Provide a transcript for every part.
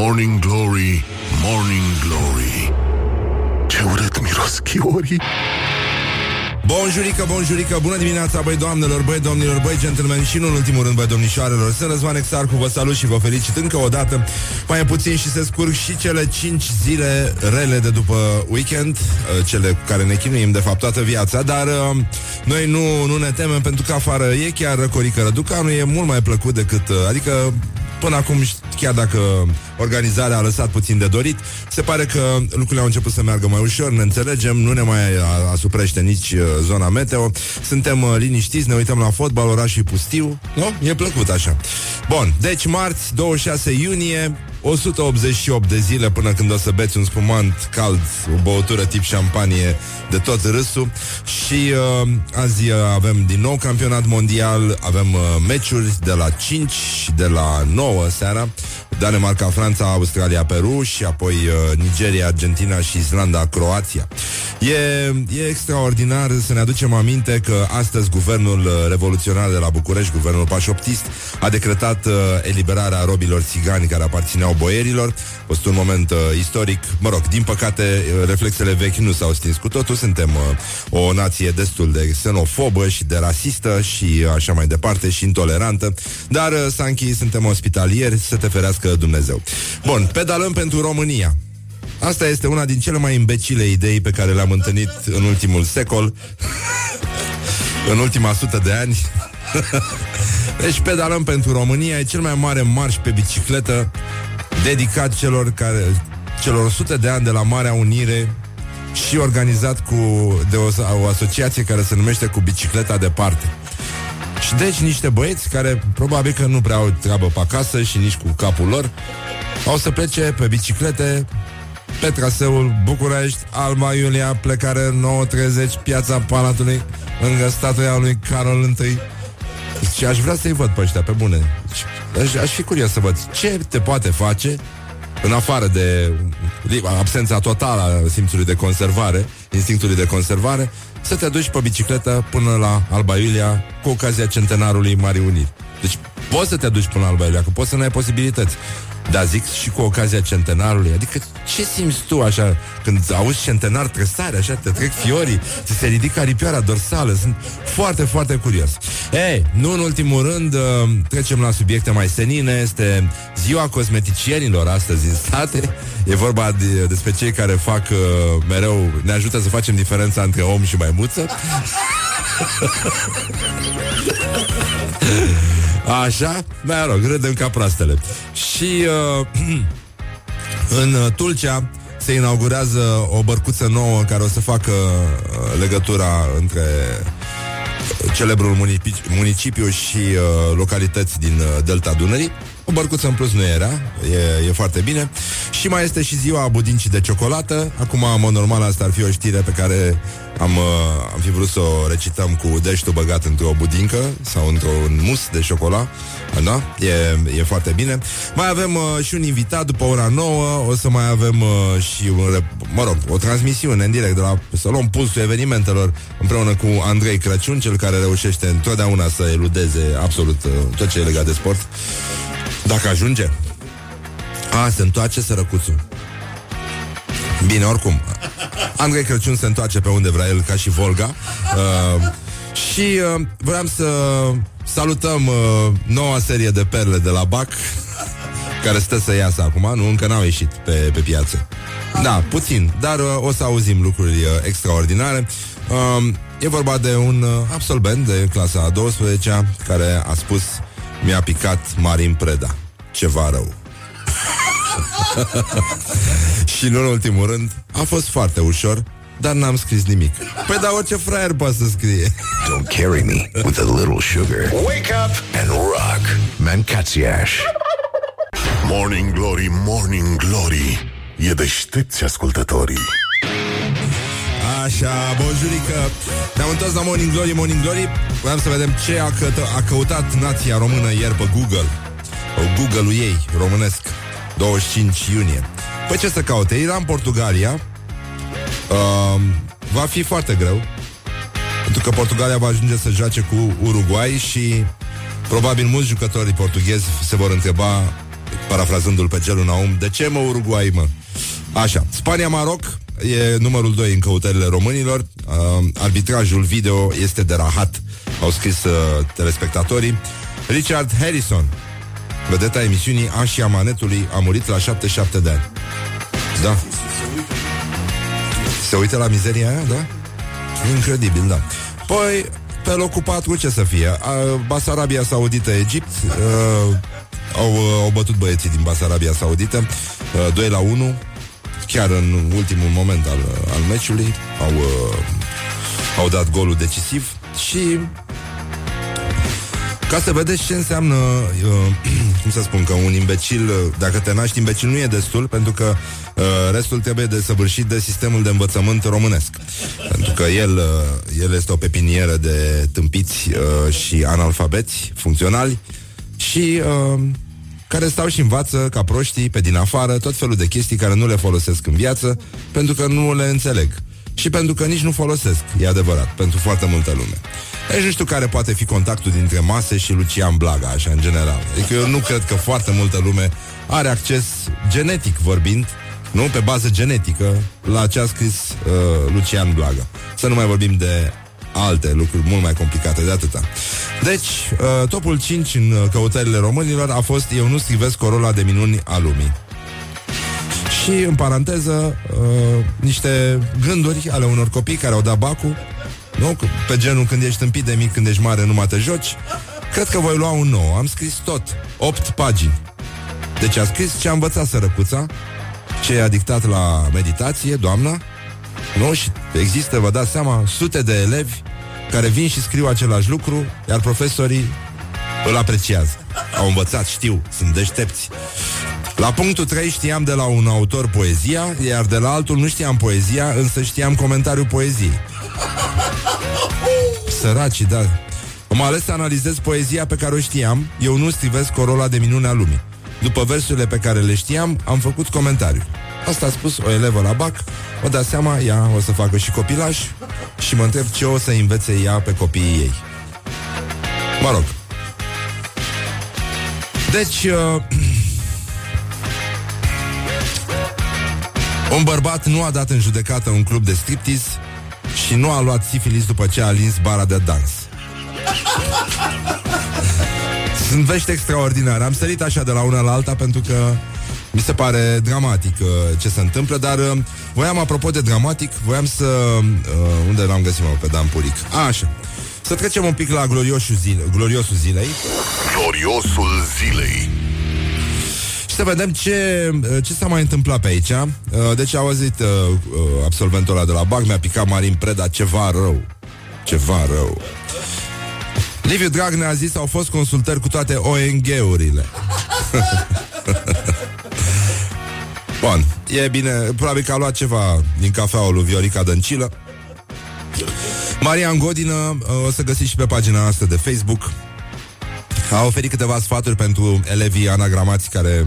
Morning Glory, Morning Glory Ce urât miros chiorii Bonjurică, bonjurică, bună dimineața, băi doamnelor, băi domnilor, băi gentlemen și nu în ultimul rând, băi domnișoarelor. Sunt Răzvan Exarcu, vă salut și vă felicit încă o dată. Mai e puțin și se scurg și cele 5 zile rele de după weekend, uh, cele cu care ne chinuim de fapt toată viața, dar uh, noi nu, nu ne temem pentru că afară e chiar răcorică răducanu, e mult mai plăcut decât, uh, adică Până acum, chiar dacă organizarea a lăsat puțin de dorit, se pare că lucrurile au început să meargă mai ușor, ne înțelegem, nu ne mai asuprește nici uh, zona meteo, suntem uh, liniștiți, ne uităm la fotbal, orașul pustiu, nu? E plăcut așa. Bun, deci marți, 26 iunie, 188 de zile până când o să beți un spumant cald, o băutură tip șampanie de tot râsul și uh, azi uh, avem din nou campionat mondial, avem uh, meciuri de la 5 și de la 9 seara, Danemarca, Franța, Australia, Peru și apoi uh, Nigeria, Argentina și Islanda, Croația. E, e extraordinar să ne aducem aminte că astăzi guvernul uh, revoluționar de la București, guvernul pașoptist, a decretat uh, eliberarea robilor țigani care aparțineau boierilor. A fost un moment uh, istoric. Mă rog, din păcate, uh, reflexele vechi nu s-au stins cu totul. Suntem uh, o nație destul de xenofobă și de rasistă și așa mai departe și intolerantă. Dar, uh, Sanchi, suntem ospitalieri, să te ferească Dumnezeu. Bun, pedalăm pentru România. Asta este una din cele mai imbecile idei pe care le-am întâlnit în ultimul secol, în ultima sută de ani. deci pedalăm pentru România, e cel mai mare marș pe bicicletă dedicat celor care celor 100 de ani de la Marea Unire și organizat cu de o, o asociație care se numește cu bicicleta departe. Și deci niște băieți care probabil că nu prea au treabă pe acasă și nici cu capul lor au să plece pe biciclete pe traseul București, Alba Iulia, plecare 9.30, piața Palatului, lângă statuia lui Carol I. Și aș vrea să-i văd pe ăștia, pe bune. Aș, aș fi curios să văd ce te poate face în afară de absența totală a simțului de conservare, instinctului de conservare, să te duci pe bicicletă până la Alba Iulia cu ocazia centenarului Marii Uniri. Deci poți să te duci până la Alba Iulia, că poți să nu ai posibilități. Dar zic și cu ocazia centenarului Adică ce simți tu așa Când auzi centenar trăsare Așa te trec fiorii Ți se ridică aripioara dorsală Sunt foarte, foarte curios. Ei, nu în ultimul rând uh, Trecem la subiecte mai senine Este ziua cosmeticienilor astăzi în state. E vorba de, despre cei care fac uh, Mereu ne ajută să facem diferența Între om și maimuță Așa, mă rog, râdem ca proastele. Și uh, în Tulcea se inaugurează o bărcuță nouă care o să facă uh, legătura între celebrul municipiu, municipiu și uh, localități din uh, Delta Dunării. O bărcuță în plus nu era, e, e foarte bine. Și mai este și ziua budincii de ciocolată. Acum, în normal, asta ar fi o știre pe care am, uh, am fi vrut să o recităm cu deștul băgat într-o budincă sau într-un mus de șocolat. Da? E, e foarte bine. Mai avem uh, și un invitat după ora 9. O să mai avem uh, și un, mă rog, o transmisiune în direct de la să luăm pulsul evenimentelor împreună cu Andrei Crăciun, cel care reușește întotdeauna să eludeze absolut uh, tot ce e legat de sport. Dacă ajunge. A, se întoarce sărăcuțul. Bine, oricum. Andrei Crăciun se întoarce pe unde vrea el, ca și Volga. Uh, și uh, vreau să salutăm uh, noua serie de perle de la BAC, care stă să iasă acum, nu? Încă n-au ieșit pe, pe piață. Da, puțin, dar uh, o să auzim lucruri uh, extraordinare. Uh, e vorba de un uh, absolvent de clasa a 12 care a spus mi-a picat Marin Preda. Ceva rău. și nu în ultimul rând, a fost foarte ușor, dar n-am scris nimic. Păi da, orice fraier poate să scrie. Don't carry me with a little sugar. Wake up and rock. Mancațiaș. Morning Glory, Morning Glory. E deștepți ascultătorii. Așa, bonjurică. Ne-am întors la Morning Glory, Morning Glory. Vreau să vedem ce a, cătă, a căutat nația română ieri pe Google. Google-ul ei, românesc 25 iunie. Păi ce să caute? Era în Portugalia. Uh, Va fi foarte greu Pentru că Portugalia va ajunge să joace cu Uruguay Și probabil mulți jucători portughezi se vor întreba parafrazându-l pe gelul Naum, de ce mă Uruguay, mă? Așa, Spania-Maroc e numărul 2 în căutările românilor. Uh, arbitrajul video este de rahat, au scris uh, telespectatorii. Richard Harrison, vedeta emisiunii Asia Manetului, a murit la 77 de ani. Da. Se uită la mizeria aia, da? Incredibil, da. Păi, pe locul 4 ce să fie? Basarabia Saudită, Egipt uh, au, uh, au bătut băieții din Basarabia Saudită uh, 2 la 1 Chiar în ultimul moment al, al meciului Au, uh, au dat golul decisiv Și ca să vedeți ce înseamnă, uh, cum să spun, că un imbecil, uh, dacă te naști imbecil, nu e destul, pentru că uh, restul trebuie de săvârșit de sistemul de învățământ românesc. Pentru că el, uh, el este o pepinieră de tâmpiți uh, și analfabeți funcționali și uh, care stau și învață ca proștii pe din afară tot felul de chestii care nu le folosesc în viață pentru că nu le înțeleg și pentru că nici nu folosesc, e adevărat, pentru foarte multă lume. Deci nu știu care poate fi contactul dintre Mase și Lucian Blaga, așa, în general. Adică eu nu cred că foarte multă lume are acces genetic vorbind, nu, pe bază genetică, la ce a scris uh, Lucian Blaga. Să nu mai vorbim de alte lucruri mult mai complicate de atâta. Deci, uh, topul 5 în uh, căutările românilor a fost Eu nu strivesc corola de minuni a lumii. Și, în paranteză, uh, niște gânduri ale unor copii care au dat bacul, nu? Pe genul când ești împit de mic, când ești mare, nu te joci. Cred că voi lua un nou. Am scris tot. 8 pagini. Deci a scris ce a învățat sărăcuța, ce a dictat la meditație, doamna, nu? Și există, vă dați seama, sute de elevi care vin și scriu același lucru, iar profesorii îl apreciază. Au învățat, știu, sunt deștepți. La punctul 3 știam de la un autor poezia, iar de la altul nu știam poezia, însă știam comentariul poeziei. Săraci, da. Am ales să analizez poezia pe care o știam, eu nu strivesc corola de minune a lumii. După versurile pe care le știam, am făcut comentariu. Asta a spus o elevă la BAC. O da seama, ea o să facă și copilaj Și mă întreb ce o să învețe ea pe copiii ei. Mă rog. Deci uh, Un bărbat nu a dat în judecată un club de striptease Și nu a luat sifilis după ce a lins bara de dans. Sunt vești extraordinare. Am sărit așa de la una la alta pentru că mi se pare dramatic uh, ce se întâmplă, dar uh, voiam, apropo de dramatic, voiam să... Uh, unde l-am găsit, mă, pe Dan Puric? A, așa. Să trecem un pic la gloriosul, zile, gloriosul zilei. Gloriosul zilei. Și să vedem ce, uh, ce s-a mai întâmplat pe aici. Uh, deci au auzit uh, uh, absolventul ăla de la BAC, mi-a picat Marin Preda ceva rău. Ceva rău. Liviu Dragnea a zis au fost consultări cu toate ONG-urile. Bun, e bine, probabil că a luat ceva din cafeaua lui Viorica Dăncilă. Marian Godină, uh, o să găsiți și pe pagina noastră de Facebook, a oferit câteva sfaturi pentru elevii anagramați care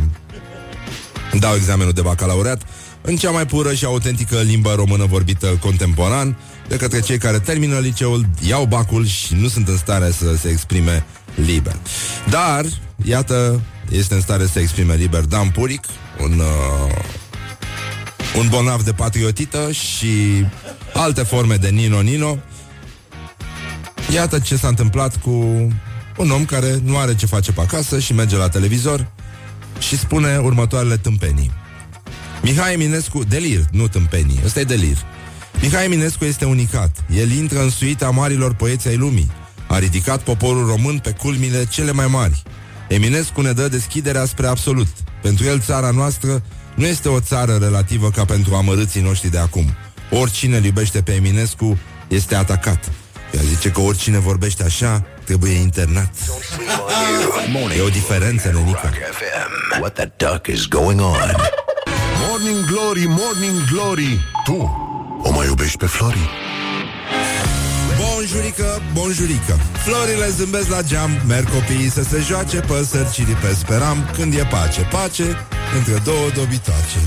dau examenul de bacalaureat în cea mai pură și autentică limbă română vorbită contemporan de către cei care termină liceul, iau bacul și nu sunt în stare să se exprime liber. Dar, iată, este în stare să se exprime liber Dan Puric, un, uh, un bolnav de patriotită și alte forme de nino-nino. Iată ce s-a întâmplat cu un om care nu are ce face pe acasă și merge la televizor și spune următoarele tâmpenii. Mihai Eminescu, delir, nu tâmpenii, ăsta e delir. Mihai Eminescu este unicat. El intră în suita marilor poeți ai lumii. A ridicat poporul român pe culmile cele mai mari. Eminescu ne dă deschiderea spre absolut. Pentru el țara noastră nu este o țară relativă ca pentru amărâții noștri de acum. Oricine îl iubește pe Eminescu este atacat. Ea zice că oricine vorbește așa trebuie internat. E o diferență, nenica. What the duck is going on? Morning Glory, Morning Glory Tu o mai iubești pe Flori? Bonjurică, bonjurică Florile zâmbesc la geam Merg copiii să se joace Păsări pe speram Când e pace, pace Între două dobitoace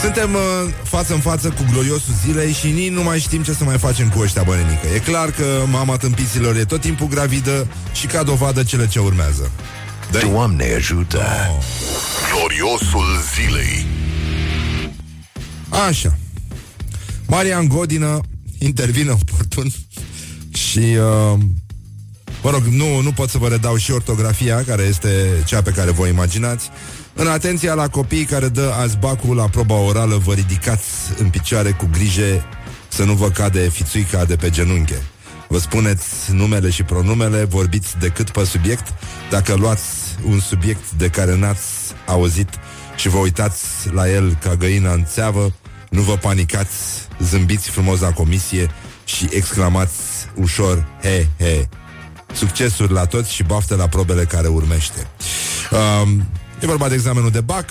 suntem uh, față în față cu gloriosul zilei și nici nu mai știm ce să mai facem cu ăștia bănenică. E clar că mama tâmpiților e tot timpul gravidă și ca dovadă cele ce urmează. Doamne ajută! Oh. Gloriosul zilei Așa Marian Godină intervine oportun și uh, mă rog, nu, nu pot să vă redau și ortografia, care este cea pe care vă imaginați. În atenția la copiii care dă azi bacul la proba orală, vă ridicați în picioare cu grijă să nu vă cade fițuica de pe genunche. Vă spuneți numele și pronumele, vorbiți decât pe subiect. Dacă luați un subiect de care n-ați auzit și vă uitați la el ca găina în țeavă, nu vă panicați, zâmbiți frumos la comisie și exclamați ușor, he, he. Succesuri la toți și baftă la probele care urmește. Um, e vorba de examenul de BAC.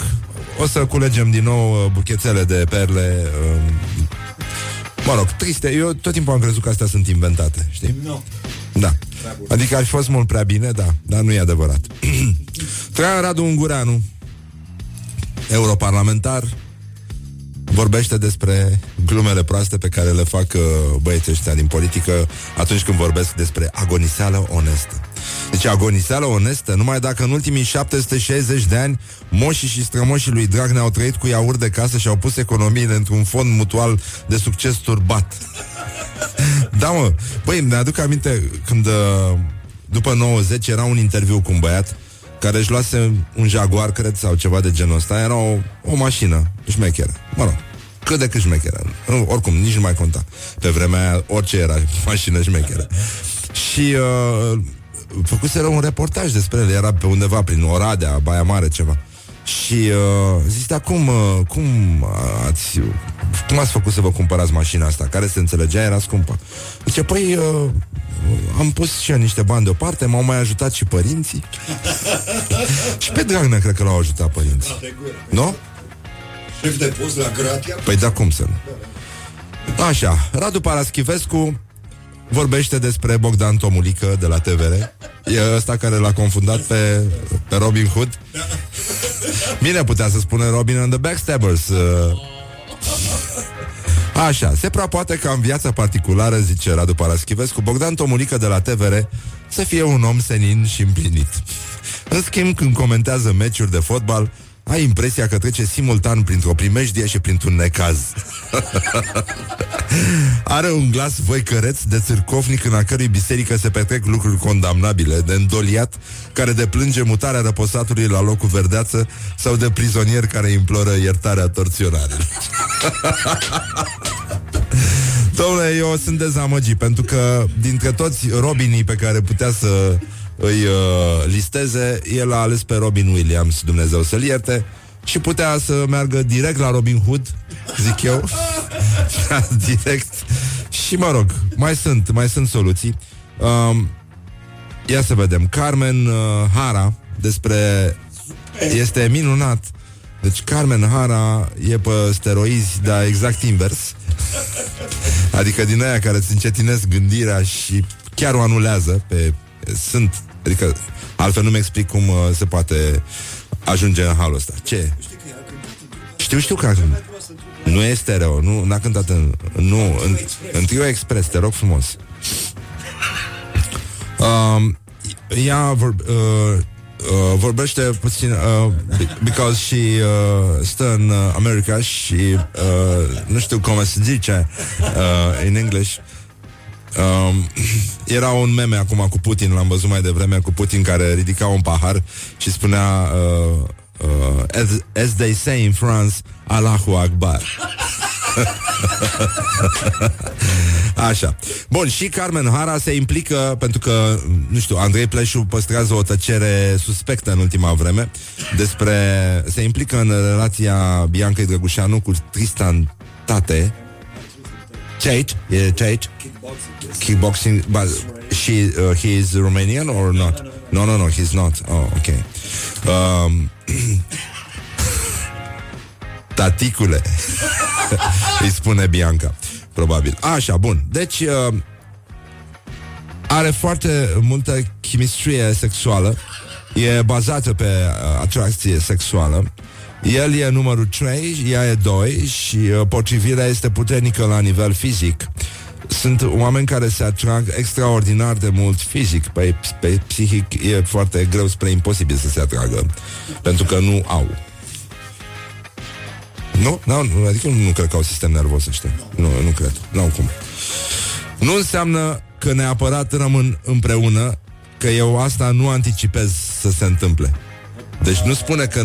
O să culegem din nou uh, buchețele de perle. Um, mă rog, triste. Eu tot timpul am crezut că astea sunt inventate, știi? No. Da. Adică ar fi fost mult prea bine, da, dar nu e adevărat. Traian Radu Ungureanu, europarlamentar, vorbește despre glumele proaste pe care le fac uh, băieții ăștia din politică atunci când vorbesc despre agoniseală onestă. Deci agoniseală onestă, numai dacă în ultimii 760 de ani moșii și strămoșii lui Dragnea au trăit cu iaurt de casă și au pus economiile într-un fond mutual de succes turbat. da, mă. Băi, mi-aduc aminte când uh, după 90 era un interviu cu un băiat care își luase un Jaguar, cred, sau ceva de genul ăsta. Era o, o mașină șmecheră. Mă rog, cât de cât șmecheră. Oricum, nici nu mai conta. Pe vremea aia, orice era mașină șmecheră. Și uh, făcuseră un reportaj despre el. Era pe undeva prin Oradea, Baia Mare, ceva. Și uh, zis, dar cum, uh, cum ați cum ați făcut să vă cumpărați mașina asta? Care se înțelegea, era scumpă. Zice, păi, uh, am pus și eu niște bani deoparte, m-au mai ajutat și părinții. și pe Dragnea cred că l-au ajutat părinții. Nu? Șef de post la Gratia? Păi da, cum să nu? Așa, Radu Paraschivescu vorbește despre Bogdan Tomulică de la TVR. E ăsta care l-a confundat pe, pe Robin Hood. Bine putea să spune Robin and the Backstabbers. Uh. Așa, se prea poate ca în viața particulară, zice Radu Paraschivescu, Bogdan Tomulică de la TVR să fie un om senin și împlinit. În schimb, când comentează meciuri de fotbal, ai impresia că trece simultan printr-o primejdie și printr-un necaz. Are un glas voicăreț de țârcovnic în a cărui biserică se petrec lucruri condamnabile, de îndoliat, care deplânge mutarea răposatului la locul verdeață sau de prizonier care imploră iertarea torționarilor. Domnule, eu sunt dezamăgit pentru că dintre toți robinii pe care putea să îi uh, listeze, el a ales pe Robin Williams, Dumnezeu să-l ierte, și putea să meargă direct la Robin Hood, zic eu, direct. Și mă rog, mai sunt, mai sunt soluții. Um, ia să vedem. Carmen uh, Hara despre este minunat. Deci Carmen Hara e pe steroizi, dar exact invers. Adică din aia care îți încetinesc gândirea și chiar o anulează pe sunt Adică, altfel nu-mi explic cum uh, se poate ajunge în halul ăsta. Ce? Știu, știu că a cântat. Nu e stereo, nu n-a cântat în... Nu, în, în trio express, te rog frumos. Um, ea vor, uh, uh, vorbește puțin uh, because she uh, stă în uh, America și uh, nu știu cum se zice uh, in English Um, era un meme acum cu Putin, l-am văzut mai devreme, cu Putin care ridica un pahar și spunea uh, uh, as, as they say in France, Allahu Akbar. Așa. Bun, și Carmen Hara se implică pentru că, nu știu, Andrei Pleșu păstrează o tăcere suspectă în ultima vreme despre... se implică în relația Bianca Drăgușanu cu Tristan Tate, Tate, yeah, Tate. Kickboxing. Kickboxing, but she, uh, he is Romanian or not? No, no, no, he's not. Oh, okay. Um, taticule, îi spune Bianca, probabil. Așa, bun. Deci, uh, are foarte multă chimistrie sexuală, e bazată pe uh, atracție sexuală el e numărul 3, ea e 2 și uh, potrivirea este puternică la nivel fizic. sunt oameni care se atrag extraordinar de mult fizic. Pe, pe psihic e foarte greu spre imposibil să se atragă. Pentru că nu au. Nu? nu adică nu, nu cred că au sistem nervos ăștia. Nu, nu cred. Nu au cum. Nu înseamnă că neapărat rămân împreună, că eu asta nu anticipez să se întâmple. Deci nu spune că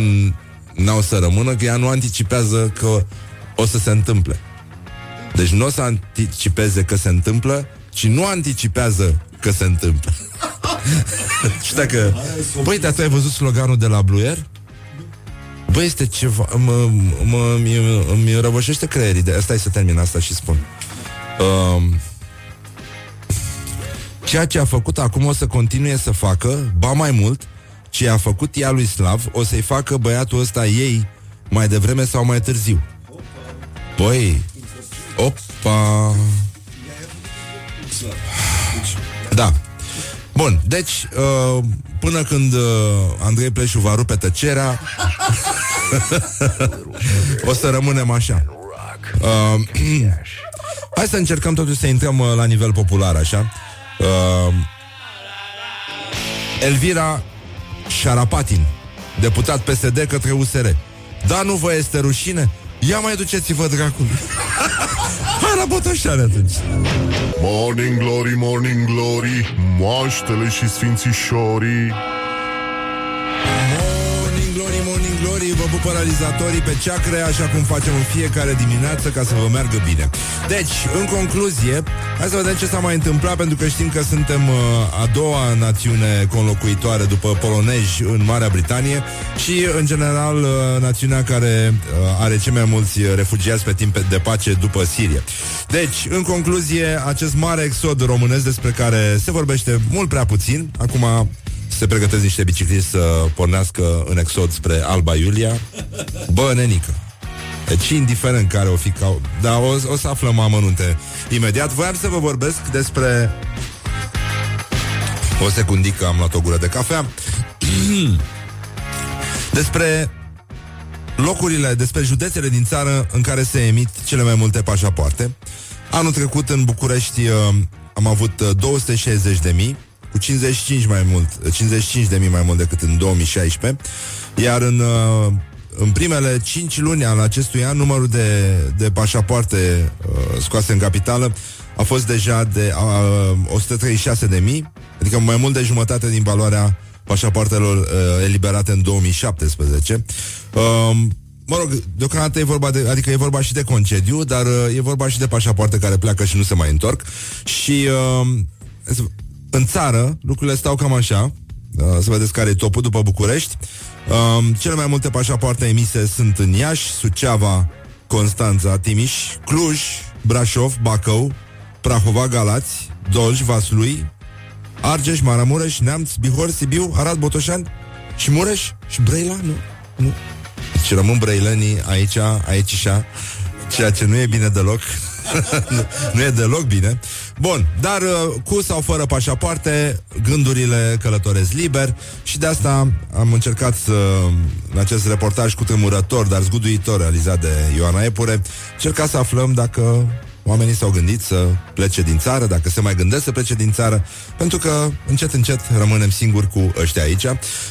n-au să rămână, că ea nu anticipează că o să se întâmple. Deci nu o să anticipeze că se întâmplă, ci nu anticipează că se întâmplă. Și dacă... Băi, dar tu ai văzut sloganul de la Blue Air? Băi, este ceva... Mă, mă, îmi, îmi răvășește creierii. De asta să termin asta și spun. Um, ceea ce a făcut acum o să continue să facă, ba mai mult, ce a făcut ea lui Slav, o să-i facă băiatul ăsta ei mai devreme sau mai târziu. Băi, opa... Da. Bun, deci, uh, până când uh, Andrei Pleșu va rupe tăcerea, o să rămânem așa. Uh, hai să încercăm totuși să intrăm uh, la nivel popular, așa. Uh, Elvira Șarapatin, deputat PSD către USR. Da, nu vă este rușine? Ia mai duceți-vă dracului. Hai la Botoșani atunci. Morning glory, morning glory, moaștele și sfințișorii. Vă pupă realizatorii pe ceacre, așa cum facem în fiecare dimineață, ca să vă meargă bine. Deci, în concluzie, hai să vedem ce s-a mai întâmplat, pentru că știm că suntem uh, a doua națiune conlocuitoare după polonezi în Marea Britanie și, în general, uh, națiunea care uh, are cei mai mulți refugiați pe timp de pace după Siria. Deci, în concluzie, acest mare exod românesc despre care se vorbește mult prea puțin, acum se pregătesc niște bicicliști să pornească în exod spre Alba Iulia. Bă, nenică. Deci, indiferent care o fi ca... Da, o, o să aflăm amănunte imediat. Voiam să vă vorbesc despre... O secundică, am luat o gură de cafea. despre locurile, despre județele din țară în care se emit cele mai multe pașapoarte. Anul trecut în București uh, am avut 260 uh, de mii cu 55 mai mult, 55 de mii mai mult decât în 2016, iar în, uh, în primele 5 luni al acestui an, numărul de, de pașapoarte uh, scoase în capitală a fost deja de uh, 136 de mii, adică mai mult de jumătate din valoarea pașapoartelor uh, eliberate în 2017. Uh, Mă rog, deocamdată e vorba de, adică e vorba și de concediu, dar uh, e vorba și de pașapoarte care pleacă și nu se mai întorc. Și uh, în țară, lucrurile stau cam așa. Uh, să vedeți care e topul după București. Uh, cele mai multe pașapoarte emise sunt în Iași, Suceava, Constanța, Timiș, Cluj, Brașov, Bacău, Prahova, Galați, Dolj, Vaslui, Argeș, Maramureș, Neamț, Bihor, Sibiu, Arad, Botoșani și Mureș și Brăila, nu? Nu. Deci rămân brăilănii aici, aici și ceea ce nu e bine deloc. nu e deloc bine. Bun, dar uh, cu sau fără pașapoarte, gândurile călătoresc liber și de asta am încercat să, în acest reportaj cu tremurător, dar zguduitor realizat de Ioana Epure, încercat să aflăm dacă oamenii s-au gândit să plece din țară, dacă se mai gândesc să plece din țară, pentru că încet, încet rămânem singuri cu ăștia aici,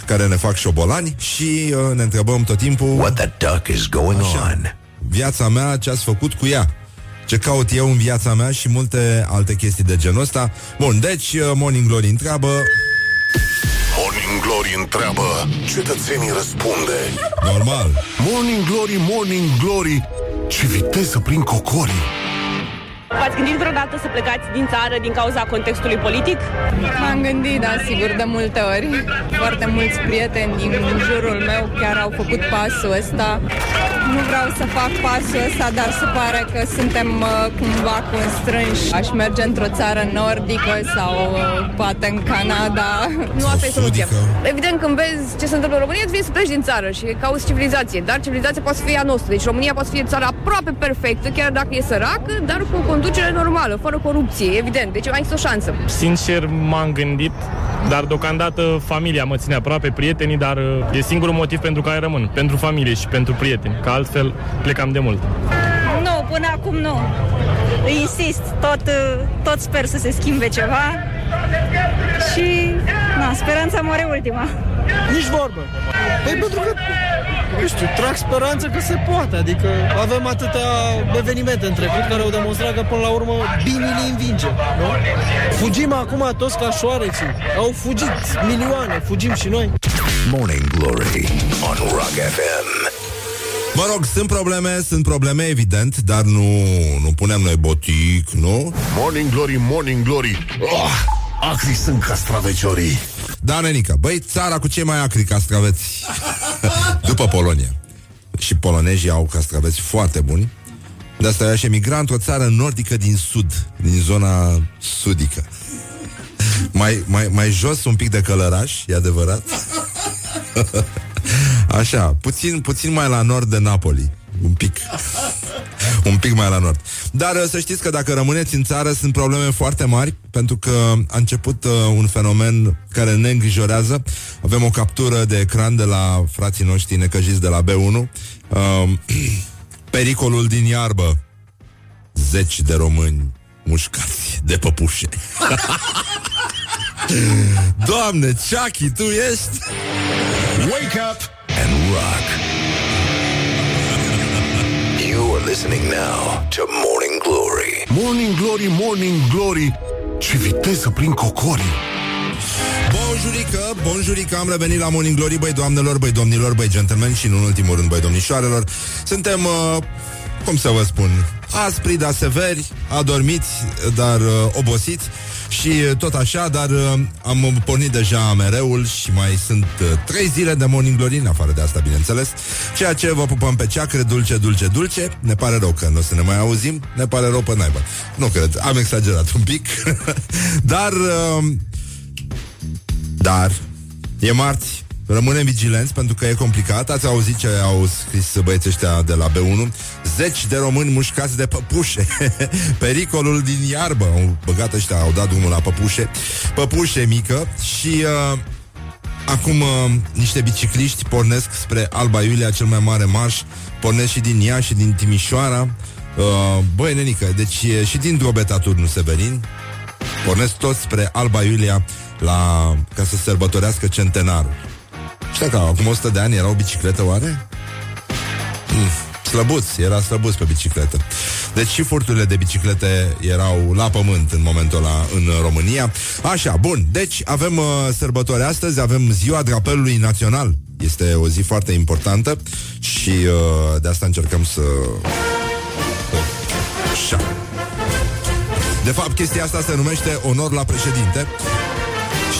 care ne fac șobolani și uh, ne întrebăm tot timpul What the duck is going așa, on? Viața mea, ce ați făcut cu ea? Ce caut eu în viața mea și multe alte chestii de genul ăsta. Bun, deci uh, Morning Glory întreabă... Morning Glory întreabă, cetățenii răspunde. Normal. Morning Glory, Morning Glory, ce viteză prin cocorii. V-ați gândit vreodată să plecați din țară din cauza contextului politic? M-am gândit, da, sigur, de multe ori. Foarte mulți prieteni din jurul meu chiar au făcut pasul ăsta. Nu vreau să fac pasul ăsta, dar se pare că suntem uh, cumva constrânși. Aș merge într-o țară nordică sau uh, poate în Canada. Nu asta e soluția. Evident, când vezi ce se întâmplă în România, îți vine să pleci din țară și cauți civilizație. Dar civilizația poate să fie a noastră. Deci România poate să fie țara aproape perfectă, chiar dacă e săracă, dar cu o conducere normală, fără corupție, evident. Deci mai există o șansă. Sincer, m-am gândit, dar deocamdată familia mă ține aproape, prietenii, dar uh, e singurul motiv pentru care rămân. Pentru familie și pentru prieteni, că altfel plecam de mult. Nu, nu, până acum nu. Insist, tot, tot sper să se schimbe ceva și na, speranța moare ultima. Nici vorbă. Păi pentru că, nu știu, trag speranță că se poate. Adică avem atâtea evenimente în trecut care au demonstrat că până la urmă binele învinge. Nu? Fugim acum toți ca șoareții. Au fugit milioane, fugim și noi. Morning Glory on Rock FM. Mă rog, sunt probleme, sunt probleme evident, dar nu, nu punem noi botic, nu? Morning Glory, Morning Glory. Oh, acri sunt castraveciorii. Da, Nenica, băi, țara cu cei mai acri castraveți. După Polonia. Și polonezii au castraveți foarte buni. De asta eu aș emigra într-o țară nordică din sud Din zona sudică. Mai, mai, mai jos un pic de călăraș, e adevărat? Așa, puțin, puțin mai la nord de Napoli Un pic un pic mai la nord. Dar uh, să știți că dacă rămâneți în țară sunt probleme foarte mari, pentru că a început uh, un fenomen care ne îngrijorează. Avem o captură de ecran de la frații noștri necăjiți de la B1. Uh, pericolul din iarbă. Zeci de români mușcați de păpușe. Doamne, Chucky, tu ești? Wake up and rock. You're listening now to Morning Glory. Morning Glory, Morning Glory. Ce viteză prin cocorii. Bonjurică, bonjurică, am revenit la Morning Glory, băi doamnelor, băi domnilor, băi gentlemen și în ultimul rând, băi domnișoarelor. Suntem, uh, cum să vă spun, aspri, dar severi, adormiți, dar uh, obosiți și uh, tot așa, dar uh, am pornit deja mereul și mai sunt uh, trei zile de Morning Glory, în afară de asta, bineînțeles. Ceea ce vă pupăm pe ceacre, dulce, dulce, dulce. Ne pare rău că nu o să ne mai auzim, ne pare rău pe naibă. Nu cred, am exagerat un pic. dar... Uh, dar... E marți, Rămânem vigilenți pentru că e complicat. Ați auzit ce au scris băieții ăștia de la B1? Zeci de români mușcați de păpușe. Pericolul din iarbă. Au băgat ăștia, au dat drumul la păpușe. Păpușe mică și... Uh, Acum uh, niște bicicliști pornesc spre Alba Iulia, cel mai mare marș, pornesc și din ea și din Timișoara. Uh, băi, nenică, deci e și din Drobeta Turnu Severin, pornesc toți spre Alba Iulia la, ca să sărbătorească centenarul. Știi că acum 100 de ani era o bicicletă oare? Mm, slăbuț, era slăbuț pe bicicletă. Deci și furturile de biciclete erau la pământ în momentul ăla în România. Așa, bun, deci avem uh, sărbători astăzi, avem ziua drapelului național. Este o zi foarte importantă și uh, de asta încercăm să... Așa. De fapt, chestia asta se numește onor la președinte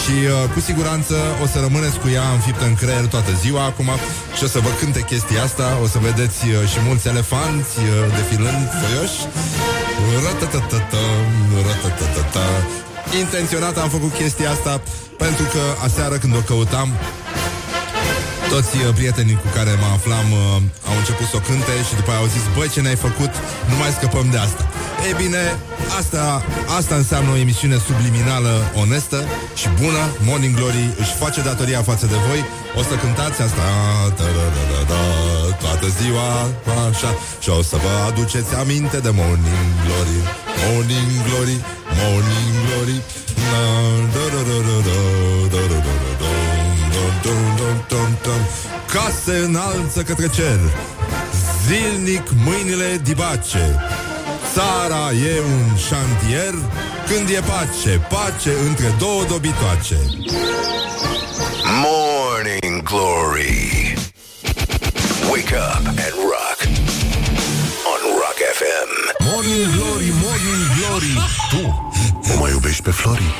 și uh, cu siguranță o să rămâneți cu ea înfiptă în creier toată ziua acum și o să vă cânte chestia asta, o să vedeți uh, și mulți elefanți uh, defilând foioși. Intenționat am făcut chestia asta pentru că aseară când o căutam toți uh, prietenii cu care mă aflam uh, au început să o cânte și după aia au zis, băi, ce ne-ai făcut? Nu mai scăpăm de asta. Ei bine, asta, asta înseamnă o emisiune subliminală, onestă și bună. Morning Glory își face datoria față de voi. O să cântați asta toată ziua, așa, și o să vă aduceți aminte de Morning Glory. Morning Glory, Morning Glory. Na, da, da, da, da, da, da, da, da, da dum, dum, dum, dum. Ca se înalță către cer Zilnic mâinile dibace. Țara e un șantier Când e pace, pace între două dobitoace. Morning Glory. Wake up and rock On Rock FM Morning Glory, Morning Glory. Tu o mai iubești pe Flori?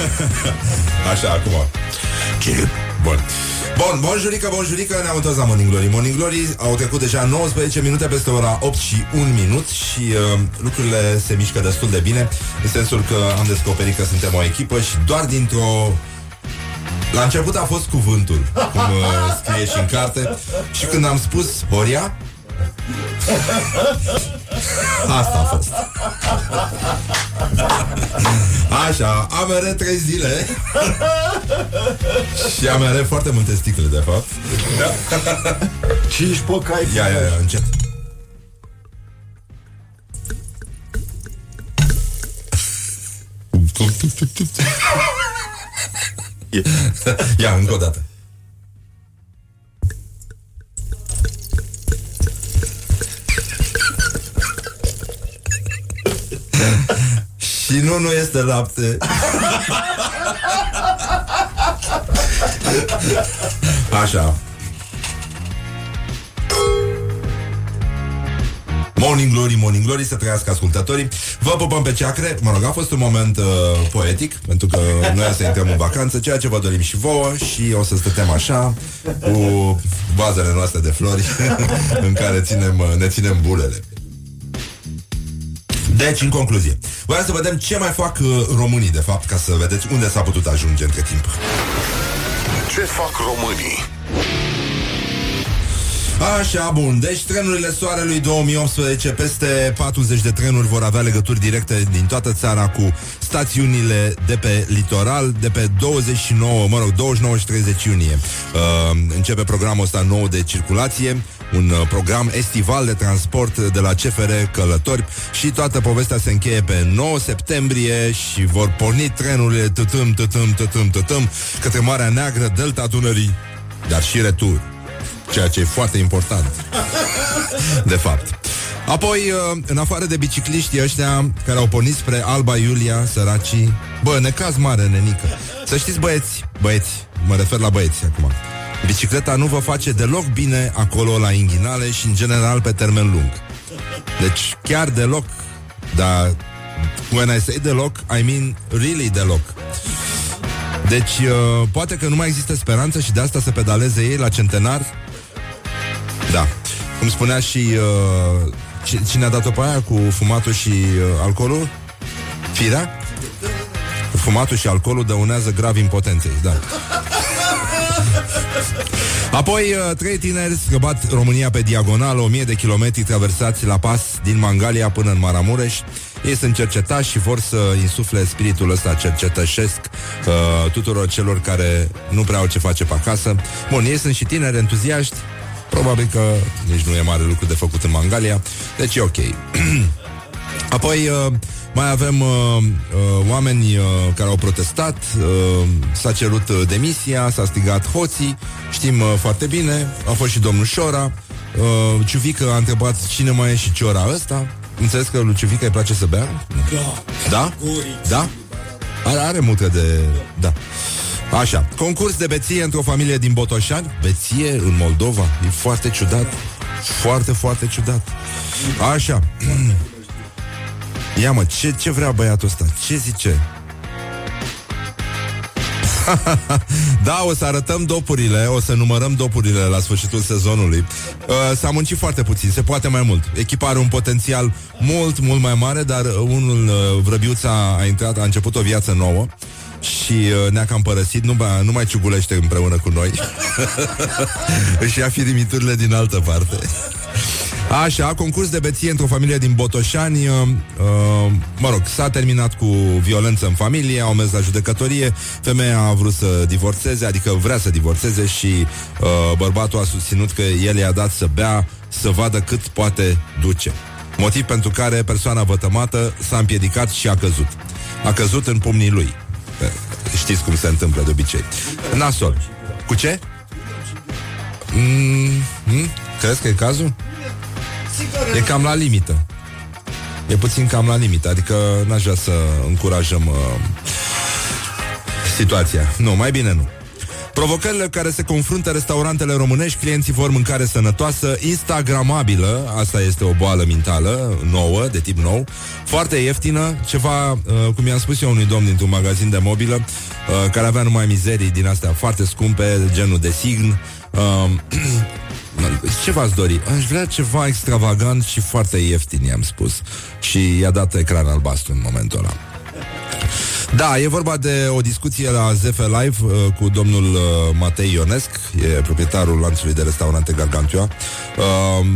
Așa, acum. Chip. Bun. Bun, bonjurică, bonjurică, ne-am întors la Morning Glory. Morning Glory au trecut deja 19 minute peste ora 8 și 1 minut și uh, lucrurile se mișcă destul de bine, în sensul că am descoperit că suntem o echipă și doar dintr-o la început a fost cuvântul, cum uh, scrie și în carte, și când am spus Horia, Asta a fost. Așa, amere trei zile. Și amere foarte multe sticle, de fapt. Da. Cinci păcai Ia, ia, ia, încet Ia, încă o dată. Și nu, nu este lapte. Așa. Morning Glory, Morning Glory, să trăiască ascultătorii. Vă pupăm pe ceacre. Mă rog, a fost un moment uh, poetic, pentru că noi să intrăm în vacanță, ceea ce vă dorim și vouă și o să stătem așa, cu vazele noastre de flori, în care ținem, uh, ne ținem bulele. Deci, în concluzie, voiam să vedem ce mai fac uh, românii, de fapt, ca să vedeți unde s-a putut ajunge între timp. Ce fac românii? Așa, bun. Deci trenurile Soarelui 2018, peste 40 de trenuri vor avea legături directe din toată țara cu stațiunile de pe litoral, de pe 29, mă rog, 29 și 30 iunie. Uh, începe programul ăsta nou de circulație, un uh, program estival de transport de la CFR Călători și toată povestea se încheie pe 9 septembrie și vor porni trenurile tătâm, tătâm, tătâm, tătâm către Marea Neagră, Delta Dunării, dar și retur ceea ce e foarte important. De fapt. Apoi, uh, în afară de bicicliștii ăștia care au pornit spre Alba Iulia, săracii, bă, necaz mare, nenică. Să știți, băieți, băieți, mă refer la băieți acum. Bicicleta nu vă face deloc bine acolo la inghinale și în general pe termen lung. Deci chiar deloc, dar when I say deloc, I mean really deloc. Deci, uh, poate că nu mai există speranță și de asta să pedaleze ei la centenar da. Cum spunea și uh, cine a dat-o pe aia cu fumatul și uh, alcoolul? Firea? Fumatul și alcoolul dăunează grav impotenței, da. Apoi, uh, trei tineri scăbat România pe diagonală, o mie de kilometri traversați la pas din Mangalia până în Maramureș. Ei sunt cercetați și vor să insufle spiritul ăsta cercetășesc uh, tuturor celor care nu prea au ce face pe acasă. Bun, ei sunt și tineri entuziaști, Probabil că nici nu e mare lucru de făcut în Mangalia, deci e ok. Apoi uh, mai avem uh, uh, oameni uh, care au protestat, uh, s-a cerut uh, demisia, s-a strigat hoții, știm uh, foarte bine, a fost și domnul Șora, uh, Ciuvică a întrebat cine mai e și Ciora ăsta, înțeles că lui Ciuvică îi place să bea? Da. Da? Da? Are, are multe de... Da. Așa, concurs de beție într-o familie din Botoșani Beție în Moldova E foarte ciudat Foarte, foarte ciudat Așa Ia mă, ce, ce vrea băiatul ăsta? Ce zice? da, o să arătăm dopurile, o să numărăm dopurile la sfârșitul sezonului. Uh, s-a muncit foarte puțin, se poate mai mult. Echipa are un potențial mult, mult mai mare, dar unul, uh, Vrăbiuța, a intrat, a început o viață nouă și uh, ne-a cam părăsit, nu, ba, nu mai ciugulește împreună cu noi. Își ia firimiturile din altă parte. Așa, concurs de beție într-o familie din Botoșani uh, uh, Mă rog, s-a terminat cu violență în familie Au mers la judecătorie Femeia a vrut să divorțeze, adică vrea să divorțeze Și uh, bărbatul a susținut că el i-a dat să bea Să vadă cât poate duce Motiv pentru care persoana vătămată s-a împiedicat și a căzut A căzut în pumnii lui Știți cum se întâmplă de obicei. Nasol. Cu ce? Mm, mm? Crezi că e cazul? E cam la limită. E puțin cam la limită, adică n-aș vrea să încurajăm uh, situația. Nu, mai bine nu. Provocările care se confruntă restaurantele românești, clienții vor mâncare sănătoasă, instagramabilă, asta este o boală mentală, nouă, de tip nou, foarte ieftină, ceva, uh, cum i-am spus eu unui domn dintr-un magazin de mobilă, uh, care avea numai mizerii din astea foarte scumpe, genul de sign, uh, ce v-ați dori? Aș vrea ceva extravagant și foarte ieftin, i-am spus. Și i-a dat ecran albastru în momentul ăla. Da, e vorba de o discuție la ZF Live uh, cu domnul uh, Matei Ionesc, e proprietarul lanțului de restaurante Gargantua. Uh,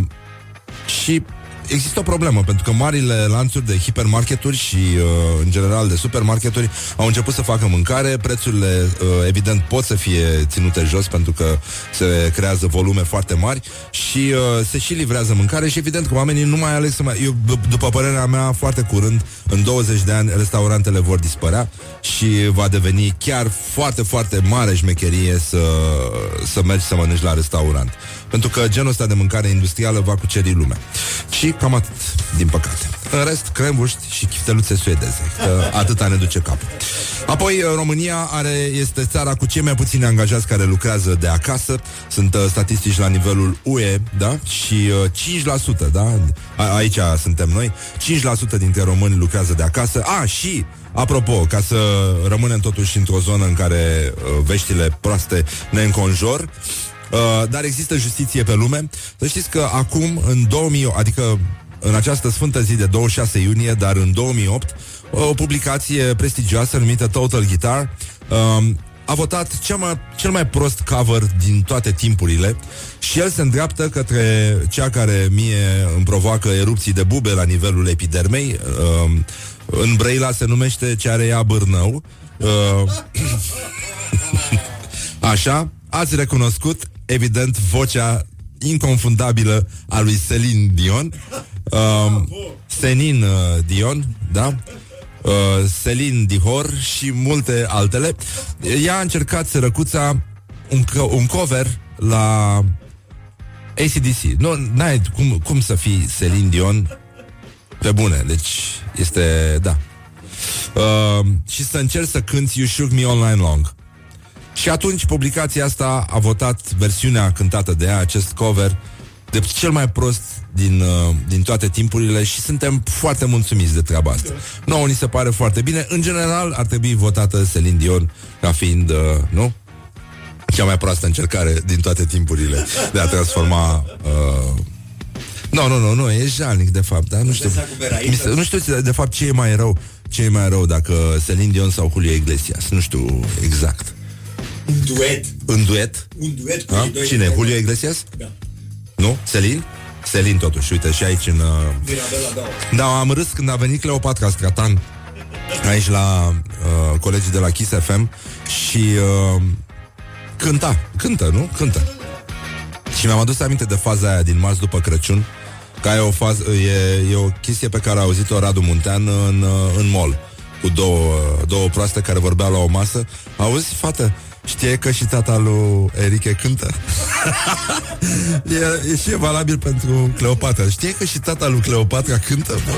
și există o problemă, pentru că marile lanțuri de hipermarketuri și, uh, în general, de supermarketuri au început să facă mâncare, prețurile, uh, evident, pot să fie ținute jos pentru că se creează volume foarte mari și uh, se și livrează mâncare și, evident, că oamenii nu mai aleg să mai... Eu, d- după părerea mea, foarte curând, în 20 de ani, restaurantele vor dispărea și va deveni chiar foarte, foarte mare șmecherie să, să mergi să mănânci la restaurant. Pentru că genul ăsta de mâncare industrială va cuceri lumea. Și cam atât, din păcate. În rest, crembuști și chifteluțe suedeze. Că atâta ne duce capul. Apoi, România are, este țara cu cei mai puțini angajați care lucrează de acasă. Sunt uh, statistici la nivelul UE, da? Și uh, 5%, da? A, aici suntem noi. 5% dintre români lucrează de acasă. A, și Apropo, ca să rămânem totuși într-o zonă în care uh, veștile proaste ne înconjor, uh, dar există justiție pe lume. Să știți că acum, în 2000, adică în această sfântă zi de 26 iunie, dar în 2008, o publicație prestigioasă numită Total Guitar uh, a votat cel mai, cel mai prost cover din toate timpurile și el se îndreaptă către cea care mie îmi provoacă erupții de bube la nivelul epidermei. Uh, în Brăila se numește ce are ea bârnău. Uh, așa, ați recunoscut, evident, vocea inconfundabilă a lui Celine Dion. Uh, Senin uh, Dion, da? Uh, Celine Dihor și multe altele. Ea a încercat să răcuța un, co- un cover la ACDC. Nu, n-ai cum, cum să fii Celine Dion pe bune, deci este, da. Uh, și să încerci să cânti You Shook Me All Night Long. Și atunci publicația asta a votat versiunea cântată de ea, acest cover, de cel mai prost din, uh, din toate timpurile și suntem foarte mulțumiți de treaba asta. Nouă ni se pare foarte bine. În general, ar trebui votată Celine Dion ca fiind, uh, nu? Cea mai proastă încercare din toate timpurile de a transforma uh, nu, nu, nu, nu, e jalnic de fapt, da? Nu știu, mi se, nu știu de fapt ce e mai rău, ce e mai rău dacă Celine Dion sau Julio Iglesias, nu știu exact. Un duet. În duet? Un duet cu Ha? ei doi. Cine? Julio Iglesias? Da. Nu? Celine? Celine totuși, uite, și aici în... Uh... Mirabela, da. Da, am râs când a venit Cleopatra Stratan aici la uh, colegii de la Kiss FM și uh, cânta, cântă, nu? Cântă. Și mi-am adus aminte de faza aia din marți după Crăciun, care e o, fază, e, e o chestie pe care a auzit-o Radu Muntean în, uh, în mall, cu două, două proaste care vorbeau la o masă. Auzi, fată, știe că și tata lui Erike cântă? e, e și e valabil pentru Cleopatra. Știe că și tata lui Cleopatra cântă? Bă?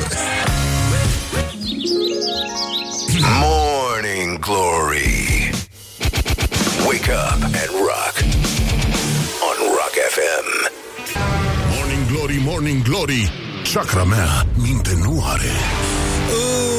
Morning Glory. Wake up and rock. On Rock FM. Morning Glory, Morning Glory Chakra mea minte nu are Uh,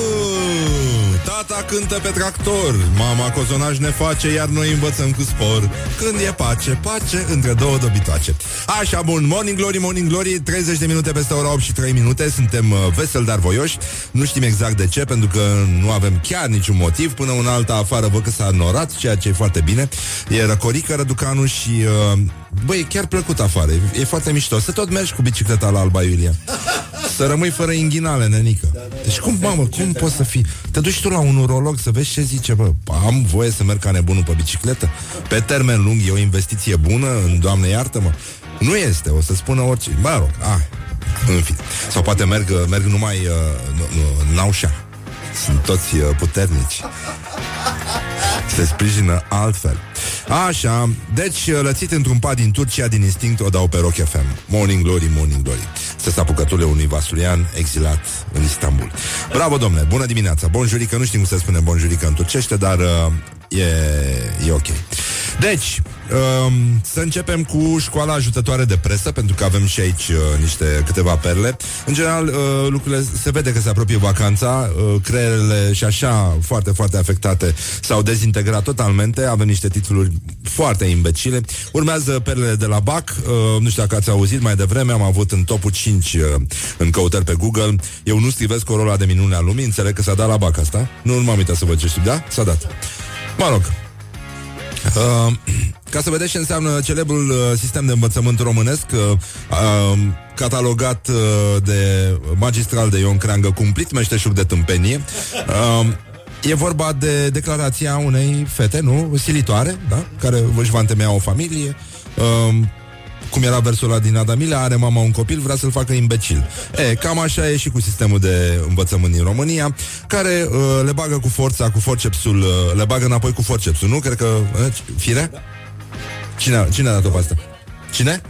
Tata cântă pe tractor. Mama cozonaj ne face Iar noi învățăm cu spor. Când e pace, pace între două dobitoace. Așa, bun, Morning Glory, Morning Glory 30 de minute peste ora 8 și 3 minute. Suntem uh, veseli, dar voioși. Nu știm exact de ce, pentru că nu avem chiar niciun motiv. Până un alta afară văd că s-a norat Ceea ce e foarte bine. E răcorică Răducanu și uh, Băi, e chiar plăcut afară. E, e foarte mișto. Să tot mergi cu bicicleta la Alba Iulia Să rămâi fără inghinale, nenică. Deci cum, mamă, cum poți să fii? Te duci tu la un urolog să vezi ce zice Bă, am voie să merg ca nebunul pe bicicletă? Pe termen lung e o investiție bună în Doamne iartă-mă. Nu este, o să spună orice. Mă rog, ah, în fine. Sau poate merg, merg numai uh, nu, nu, Naușa Sunt toți uh, puternici. Se sprijină altfel. Așa, deci lățit într-un pad din Turcia din instinct o dau pe Rock FM. Morning Glory, Morning Glory. Să apucătule unui vasulian exilat în Istanbul. Bravo, domnule, bună dimineața. Bonjurică, nu știm cum se spune bonjurică în turcește, dar uh, e, e ok. Deci, um, să începem cu școala ajutătoare de presă, pentru că avem și aici uh, niște câteva perle. În general, uh, lucrurile se vede că se apropie vacanța, uh, creierele și așa foarte, foarte afectate s-au dezintegrat totalmente, avem niște titluri foarte imbecile. Urmează perlele de la BAC, uh, nu știu dacă ați auzit mai devreme, am avut în topul 5 uh, în căutări pe Google. Eu nu strivesc corola de minune a lumii, înțeleg că s-a dat la BAC asta. Nu, nu m-am uitat să văd ce știu, da? S-a dat. Mă rog, Uh, ca să vedeți ce înseamnă celebrul uh, sistem de învățământ românesc, uh, uh, catalogat uh, de magistral de Ion Creangă, cumplit meșteșug de tâmpenie. Uh, E vorba de declarația unei fete, nu? Silitoare, da? Care își va întemeia o familie. Uh, cum era versul ăla din Adamile, are mama un copil, vrea să-l facă imbecil. E, cam așa e și cu sistemul de învățământ din România, care uh, le bagă cu forța, cu forcepsul, uh, le bagă înapoi cu forcepsul, nu? Cred că... Uh, fire? Cine, cine a dat-o pe asta? Cine?